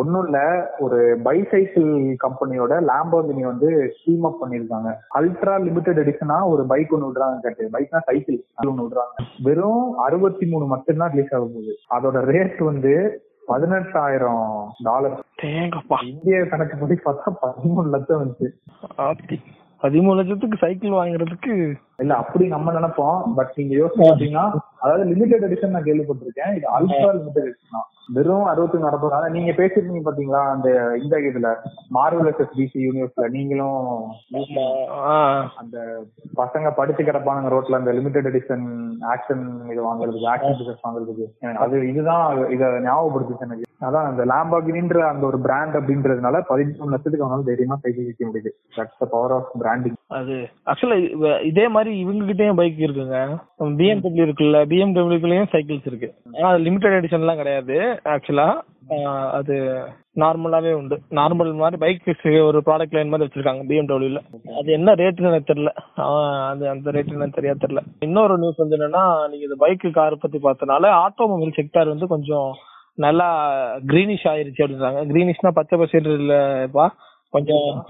Speaker 3: ஒன்னும் இல்ல ஒரு பைசைக்கிள் கம்பெனியோட லாம்போகினி வந்து ஸ்டீம் அப் பண்ணிருக்காங்க அல்ட்ரா லிமிடெட் எடிஷனா ஒரு பைக் ஒன்னு விடுறாங்க கேட்டு பைக்னா சைக்கிள் ஒன்னு விடுறாங்க. வெறும் அறுபத்தி மூணு மட்டும்தான் ரிலீஸ் ஆக போகுது. அதோட ரேட் வந்து பதினெட்டாயிரம் டாலர்
Speaker 2: தேங்கப்பா.
Speaker 3: இந்திய கணக்குப்படி பார்த்தா பதிமூணு லட்சம் வந்துச்சு.
Speaker 2: பதிமூணு லட்சத்துக்கு சைக்கிள் வாங்குறதுக்கு
Speaker 3: இல்ல அப்படி நம்ம நினைப்போம். பட் நீங்க யோசிச்சு பாத்தீங்கன்னா அதாவது லிமிடெட் எடிஷன் நான் கேள்விப்பட்டிருக்கேன். இது அல்ட்ரா லிமிடெட் எடிஷன் தான். வெறும் அறுபத்தி நடப்பது ஆனா நீங்க பேசிருந்தீங்க பாத்தீங்களா அந்த இந்த இதுல மார்வல் எஸ் டிசி யூனிவர்ஸ்ல நீங்களும் அந்த பசங்க படிச்சு கிடப்பானுங்க ரோட்ல அந்த லிமிடெட் எடிஷன் ஆக்ஷன் இது வாங்குறதுக்கு ஆக்ஷன் பிசஸ் வாங்குறதுக்கு. அது இதுதான் இத ஞாபகப்படுத்துச்சு எனக்கு. அதான் அந்த லாம்பாகினின்ற அந்த ஒரு பிராண்ட் அப்படின்றதுனால பதிமூணு லட்சத்துக்கு அவனால தைரியமா சைக்கிள் விற்க முடியுது. That's the power of branding
Speaker 2: அது ஆக்சுவலா இதே மாதிரி இவங்க கிட்டயும் பைக் இருக்குங்க பிஎம்டபிள்யூ இருக்குல்ல பிஎம்டபிள்யூக்குள்ளயும் சைக்கிள்ஸ் இருக்கு. ஆனா லிமிடெட் எடிஷன்லாம் கிடையாது ஆக்சுவலா அது நார்மலாவே உண்டு. நார்மல் மாதிரி பைக் ஒரு ப்ராடக்ட் லைன் மாதிரி வச்சிருக்காங்க பிஎம்டபிள்யூல அது என்ன ரேட்டுன்னு எனக்கு தெரியல. ஆஹ் அது அந்த ரேட் எனக்கு தெரியா தெரியல. இன்னொரு நியூஸ் வந்து என்னன்னா நீங்க இந்த பைக் கார் பத்தி பார்த்தனால ஆட்டோமொபைல் செக்டார் வந்து கொஞ்சம் நல்லா கிரீனிஷ் ஆயிருச்சு அப்படின்றாங்க. கிரீனிஷ்னா பச்சை பசேல் இல்லப்பா கொஞ்சம்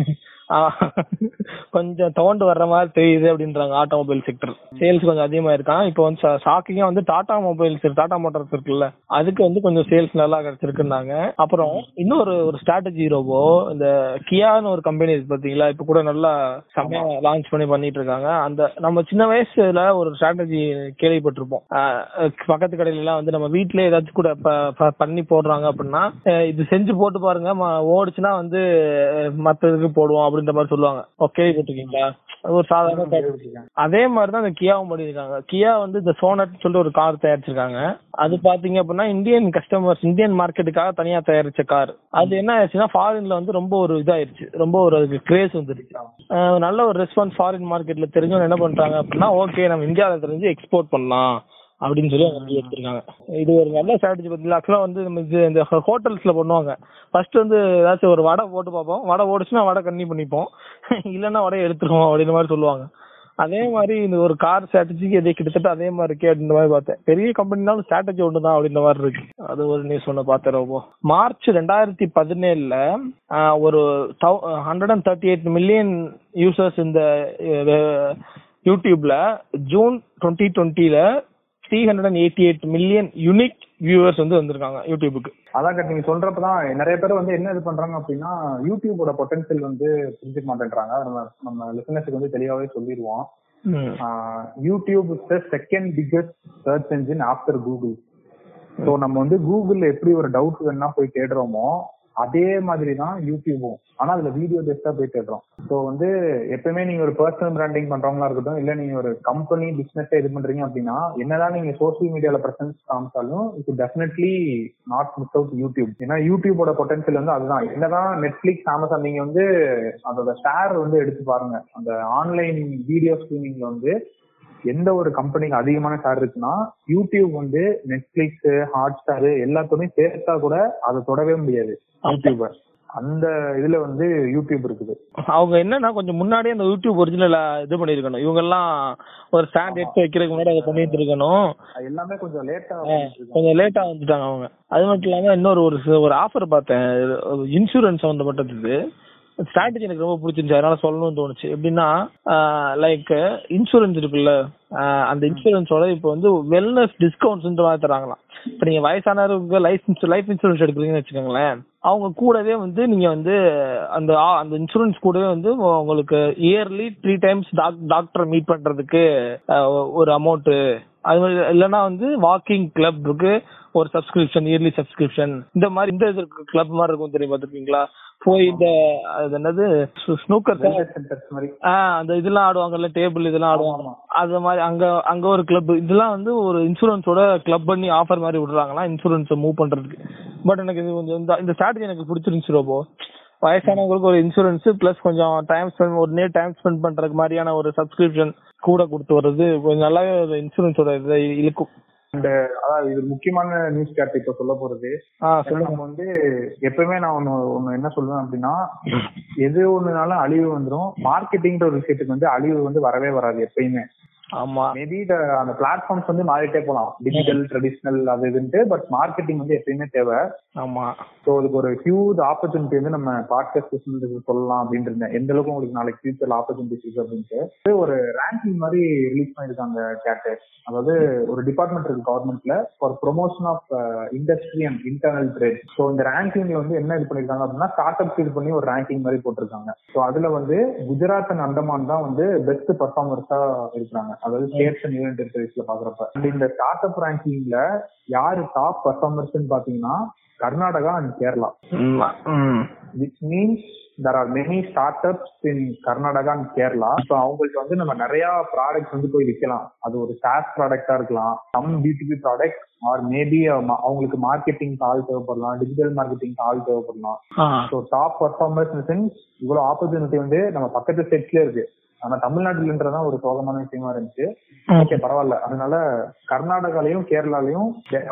Speaker 2: கொஞ்சம் தோண்டு வர்ற மாதிரி தெரியுது அப்படின்றாங்க ஆட்டோமொபைல் செக்டர் சேல்ஸ் கொஞ்சம் அதிகமா இருக்கான். இப்போ வந்து ஷாக்கிங்கா வந்து டாடா மொபைல்ஸ் டாடா மோட்டார்ஸ் இருக்குல்ல அதுக்கு வந்து கொஞ்சம் சேல்ஸ் நல்லா கிடைச்சிருக்குன்னாங்க. அப்புறம் இன்னொரு ஒரு ஸ்ட்ராட்டஜி ரோபோ இந்த கியான்னு ஒரு கம்பெனி இருக்கு பாத்தீங்களா இப்ப கூட நல்லா செம்மையா லான்ச் பண்ணி பண்ணிட்டு இருக்காங்க. அந்த நம்ம சின்ன வயசுல ஒரு ஸ்ட்ராட்டஜி கேள்விப்பட்டிருப்போம். பக்கத்து கடையில எல்லாம் வந்து நம்ம வீட்லயே ஏதாச்சும் கூட பண்ணி போடுறாங்க அப்படின்னா இது செஞ்சு போட்டு பாருங்க. ஓடுச்சுன்னா வந்து அஹ் மத்த இதுக்கு போடுவோம் அப்படின்ற மாதிரி சொல்லுவாங்க. ஓ, கேள்விப்பட்டிருக்கீங்களா அது ஒரு சாதாரண. அதே மாதிரி தான் இந்த கியாவும் பண்ணிருக்காங்க கியா வந்து இந்த சோனட் சொல்லிட்டு ஒரு கார் தயாரிச்சிருக்காங்க. அது பாத்தீங்க அப்படின்னா இந்தியன் கஸ்டமர்ஸ் இந்தியன் மார்க்கெட்டுக்காக தனியா தயாரிச்ச கார் அது என்ன ஆயிடுச்சுன்னா ஃபாரின்ல வந்து ரொம்ப ஒரு இதாயிருச்சு. ரொம்ப ஒரு அதுக்கு கிரேஸ் வந்துருச்சு. நல்ல ஒரு ரெஸ்பான்ஸ் ஃபாரின் மார்க்கெட்ல தெரிஞ்சவங்க என்ன பண்றாங்க அப்படின்னா ஓகே நம்ம இந்தியாவில தெரிஞ்சு எக்ஸ்போர்ட் பண்ணலாம். அப்படின்னு சொல்லி அவங்க எடுத்திருக்காங்க. இது ஒரு நல்ல ஸ்ட்ராட்டஜி பத்தி ஆக்சுவலாக வந்து நம்ம இது இந்த ஹோட்டல்ஸ்ல பண்ணுவாங்க. ஃபர்ஸ்ட் வந்து ஏதாச்சும் ஒரு வடை போட்டு பார்ப்போம். வடை ஓடுச்சுன்னா வடை கண்ணி பண்ணிப்போம். இல்லைன்னா வடையை எடுத்துருவோம் அப்படின்ற மாதிரி சொல்லுவாங்க. அதே மாதிரி இந்த ஒரு கார் ஸ்ட்ராட்டஜிக்கு இதே கிட்டத்தட்ட அதே மாதிரி இருக்கே அப்படின்ற மாதிரி பார்த்தேன். பெரிய கம்பெனினாலும் ஸ்ட்ராட்டஜி ஒன்று தான் அப்படின்ற மாதிரி இருக்கு. அது ஒரு நியூஸ் ஒன்று பார்த்தேன் ரொம்ப மார்ச் ரெண்டாயிரத்தி பதினேழுல ஒரு தௌ hundred and thirty eight million users இந்த யூடியூப்ல June twenty டுவெண்ட்டில three hundred and eighty eight million unique viewers வந்து வந்திருக்காங்க யூடியூபுக்கு.
Speaker 3: அதான் நீங்க சொல்றப்பதான் நிறைய பேர் வந்து என்ன இது பண்றாங்க அப்படின்னா யூடியூபோட பொட்டன்ஷியல் வந்து புரிஞ்சுக்க மாட்டேன்றாங்க. நம்ம நம்ம லிசனர்ஸுக்கு வந்து தெளிவாவே சொல்லிடுவோம் YouTube second biggest search engine after Google so நம்ம வந்து கூகுள்ல எப்படி ஒரு டவுட் வேணா போய் தேடுறோமோ அதே மாதிரி தான் யூடியூபும். ஆனா அதுல வீடியோ பேஸ்டா போய் தேடுறோம். ஸோ வந்து எப்பவுமே நீங்க ஒரு பர்சனல் பிராண்டிங் பண்றவங்களா இருக்கட்டும் இல்ல நீங்க ஒரு கம்பெனி பிசினஸ் இது பண்றீங்க அப்படின்னா என்னதான் நீங்க சோசியல் மீடியால presence காமிச்சாலும் it definitely not miss out YouTube ஏன்னா யூடியூபோட பொட்டன்சியல் வந்து அதுதான். என்னதான் நெட்ஃபிளிக்ஸ் அமேசான் நீங்க வந்து அதோட ஷேர் வந்து எடுத்து பாருங்க. அந்த ஆன்லைன் வீடியோ ஸ்ட்ரீமிங்ல வந்து எந்த ஒரு கம்பெனிக்கு அதிகமான ஷேர் இருக்குன்னா யூடியூப் வந்து நெட்ஃபிளிக்ஸ் ஹாட் ஸ்டார் எல்லாத்துமே சேர்த்தா கூட அதை தொடவே முடியாது. யூடியூபர் அந்த இதுல வந்து யூடியூப் இருக்குது.
Speaker 2: அவங்க என்னன்னா கொஞ்சம் முன்னாடியே அந்த யூடியூப் ஒரிஜினல் இது பண்ணிருக்கணும் இவங்க எல்லாம் ஒரு ஸ்டாண்ட் எடுத்து வைக்கிறதுக்கு முன்னாடி அதை பண்ணிட்டு இருக்கணும்.
Speaker 3: எல்லாமே கொஞ்சம் லேட்டா
Speaker 2: கொஞ்சம் லேட்டா வந்துட்டாங்க அவங்க. அது மட்டும் இல்லாம இன்னொரு ஒரு ஒரு ஆஃபர் பார்த்தேன். இன்சூரன்ஸ் சம்பந்தப்பட்டது ஸ்ட்ராட்டஜி எனக்கு ரொம்ப பிடிச்சிருந்துச்சு. அதனால சொல்லணும்னு தோணுச்சு. எப்படின்னா லைக் இன்சூரன்ஸ் இருக்குல்ல ஆஹ் அந்த இன்சூரன்ஸோட இப்போ வந்து வெல்னஸ் டிஸ்கவுண்ட்ஸ் மாதிரி தராங்களாம். இப்போ நீங்க வயசானவருக்கு லைஃப் இன்சூரன்ஸ் லைஃப் இன்சூரன்ஸ் எடுக்கிறீங்கன்னு வச்சுக்கோங்களேன் அவங்க கூடவே வந்து நீங்க வந்து அந்த அந்த இன்சூரன்ஸ் கூடவே வந்து உங்களுக்கு இயர்லி த்ரீ டைம்ஸ் டாக்டரை மீட் பண்றதுக்கு ஒரு அமௌண்ட் அது மாதிரி இல்லைன்னா வந்து வாக்கிங் கிளப்புக்கு ஒரு சப்ஸ்கிரிப்ஷன் இயர்லி சப்ஸ்கிரிப்ஷன் இந்த மாதிரி இந்த இது கிளப் மாதிரி இருக்கும் தெரியும் பார்த்துருக்கீங்களா? போய் இந்த அது என்னது ஸ்னூக்கர் அந்த இதெல்லாம் ஆடுவாங்கல்ல டேபிள் இதெல்லாம் ஆடுவாங்க. அது மாதிரி அங்க அங்க ஒரு கிளப் இதெல்லாம் வந்து ஒரு இன்சூரன்ஸோட கிளப் பண்ணி ஆஃபர் மாதிரி விடுறாங்களா இன்சூரன்ஸ் மூவ் பண்றதுக்கு. பட் எனக்கு இது கொஞ்சம் இந்த இந்த ஸ்ட்ராட்டஜி எனக்கு பிடிச்சிருந்துச்சு ரொம்ப வயசானவங்களுக்கு ஒரு இன்சூரன்ஸ் பிளஸ் கொஞ்சம் டைம் ஸ்பெண்ட் ஒரு நேர் டைம் ஸ்பெண்ட் பண்றதுக்கு மாதிரியான ஒரு சப்ஸ்கிரிப்ஷன் கூட கொடுத்து வர்றது கொஞ்சம் நல்லாவே இன்சூரன்ஸோட இதை இழுக்கும்.
Speaker 3: அதாவது இது முக்கியமான நியூஸ் கேட் இப்ப சொல்ல போறது. நம்ம வந்து எப்பவுமே நான் ஒண்ணு ஒண்ணு என்ன சொல்லுவேன் அப்படின்னா எது ஒண்ணுனாலும் அழிவு வந்துரும். மார்க்கெட்டிங்ன்ற ஒரு விஷயத்துக்கு வந்து அழிவு வந்து வரவே வராது எப்பயுமே.
Speaker 2: ஆமா.
Speaker 3: மேபி அந்த பிளாட்ஃபார்ம்ஸ் வந்து மாறிட்டே போலாம். டிஜிட்டல் ட்ரெடிஷனல் அது இதுன்ட்டு பட் மார்க்கெட்டிங் வந்து எப்பயுமே தேவை.
Speaker 2: ஆமா.
Speaker 3: ஸோ அதுக்கு ஒரு ஹியூஜ் ஆப்பர்ச்சுனிட்டி வந்து நம்ம பாட்காஸ்ட் சொல்லலாம் அப்படின்னு இருந்தேன். எந்த அளவுக்கு உங்களுக்கு நாளைக்கு ஃபியூச்சர் ஆப்பர்ச்சுனிட்டிஸ் இருக்கு அப்படின்ட்டு. ஒரு ரேங்கிங் மாதிரி ரிலீஸ் பண்ணிருக்காங்க கேட்டு அதாவது ஒரு டிபார்ட்மெண்ட் இருக்கு கவர்மெண்ட்ல for promotion of industry and internal trade so இந்த ரேங்கிங்ல வந்து என்ன இது பண்ணிருக்காங்க அப்படின்னா ஸ்டார்ட் அப்ஸ் இது பண்ணி ஒரு ரேங்கிங் மாதிரி போட்டிருக்காங்க. ஸோ அதுல வந்து குஜராத் அண்ட் அந்தமான் தான் வந்து பெஸ்ட் பர்ஃபார்மர்ஸா இருக்கிறாங்க. அதாவது ஸ்டேட்ஸ் அண்ட் யூனியன் டெரிட்டரிஸ்ல பாக்குறப்ப. And இந்த ஸ்டார்ட் அப் ரேங்கிங்ல யாரு டாப் பர்ஃபார்மர்ஸ் பாத்தீங்கன்னா Karnataka and Kerala. Which means there are many start ups in Karnataka and Kerala. So அவங்கள்ட்ட வந்து நம்ம நிறைய ப்ராடக்ட்ஸ் வந்து போய் விற்கலாம் அது ஒரு சாஸ் ப்ராடக்டா இருக்கலாம். சம் பிடிபி ப்ராடக்ட் ஆர் மேபி அவங்களுக்கு மார்க்கெட்டிங் ஆள் தேவைப்படலாம். டிஜிட்டல் மார்க்கெட்டிங் ஆள் தேவைப்படலாம். ஸோ டாப் பர்ஃபார்மர்ஸ் சென்ஸ் இவ்வளவு ஆப்பர்ச்சுனிட்டி வந்து நம்ம பக்கத்து ஸ்டேட்ஸ்ல இருக்கு. ஆனா தமிழ்நாட்டுலன்றதான் ஒரு சோகமான விஷயமா இருந்துச்சு. ஓகே பரவாயில்ல. அதனால கர்நாடகாலையும் கேரளாலையும்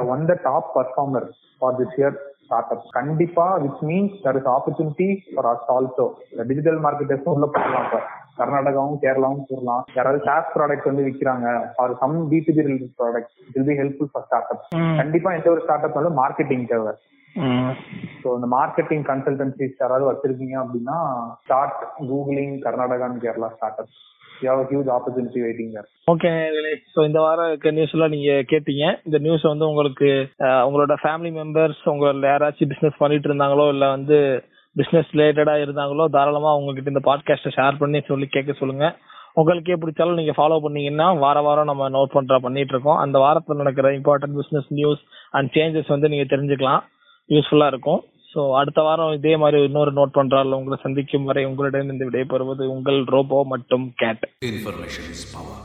Speaker 3: one the top performer for this year start up கண்டிப்பா which means there is opportunity for us also digital மார்க்கெட்டர்ஸும் உள்ள போகலாம் இப்ப. கர்நாடகாவும் கேரளாவும் போடலாம் யாராவது சாஸ் ப்ராடக்ட் வந்து விற்கிறாங்க or some PDB related product will be helpful for start up கண்டிப்பா எந்த ஒரு ஸ்டார்ட் அப் வந்து மார்க்கெட்டிங் தேவை. ஸோ இந்த மார்க்கெட்டிங் கன்சல்டன்சிஸ் யாராவது வச்சிருக்கீங்க அப்படின்னா start googling Karnataka Kerala start up huge opportunity waiting
Speaker 2: okay so இந்த வாரம் இருக்க நியூஸ் எல்லாம் நீங்க கேட்டீங்க. இந்த நியூஸ் வந்து உங்களுக்கு உங்களோட ஃபேமிலி மெம்பர்ஸ் உங்கள யாராச்சும் பிசினஸ் பண்ணிட்டு இருந்தாங்களோ இல்ல வந்து பிசினஸ் ரிலேட்டடா இருந்தாங்களோ தாராளமா உங்ககிட்ட இந்த பாட்காஸ்ட்டை ஷேர் பண்ணி சொல்லி கேட்க சொல்லுங்க. உங்களுக்கே பிடிச்சாலும் நீங்க ஃபாலோ பண்ணீங்கன்னா வார வாரம் நம்ம நோட் பண்ற பண்ணிட்டு இருக்கோம். அந்த வாரத்தில் நடக்கிற important business news and changes வந்து நீங்க தெரிஞ்சுக்கலாம். யூஸ்ஃபுல்லா இருக்கும். ஸோ அடுத்த வாரம் இதே மாதிரி இன்னொரு நோட் பண்றாள் உங்களை சந்திக்கும் வரை உங்களிடம் இந்த விடைபெறுவது உங்கள் ரோபோ மற்றும் கேட்.
Speaker 4: Information is power.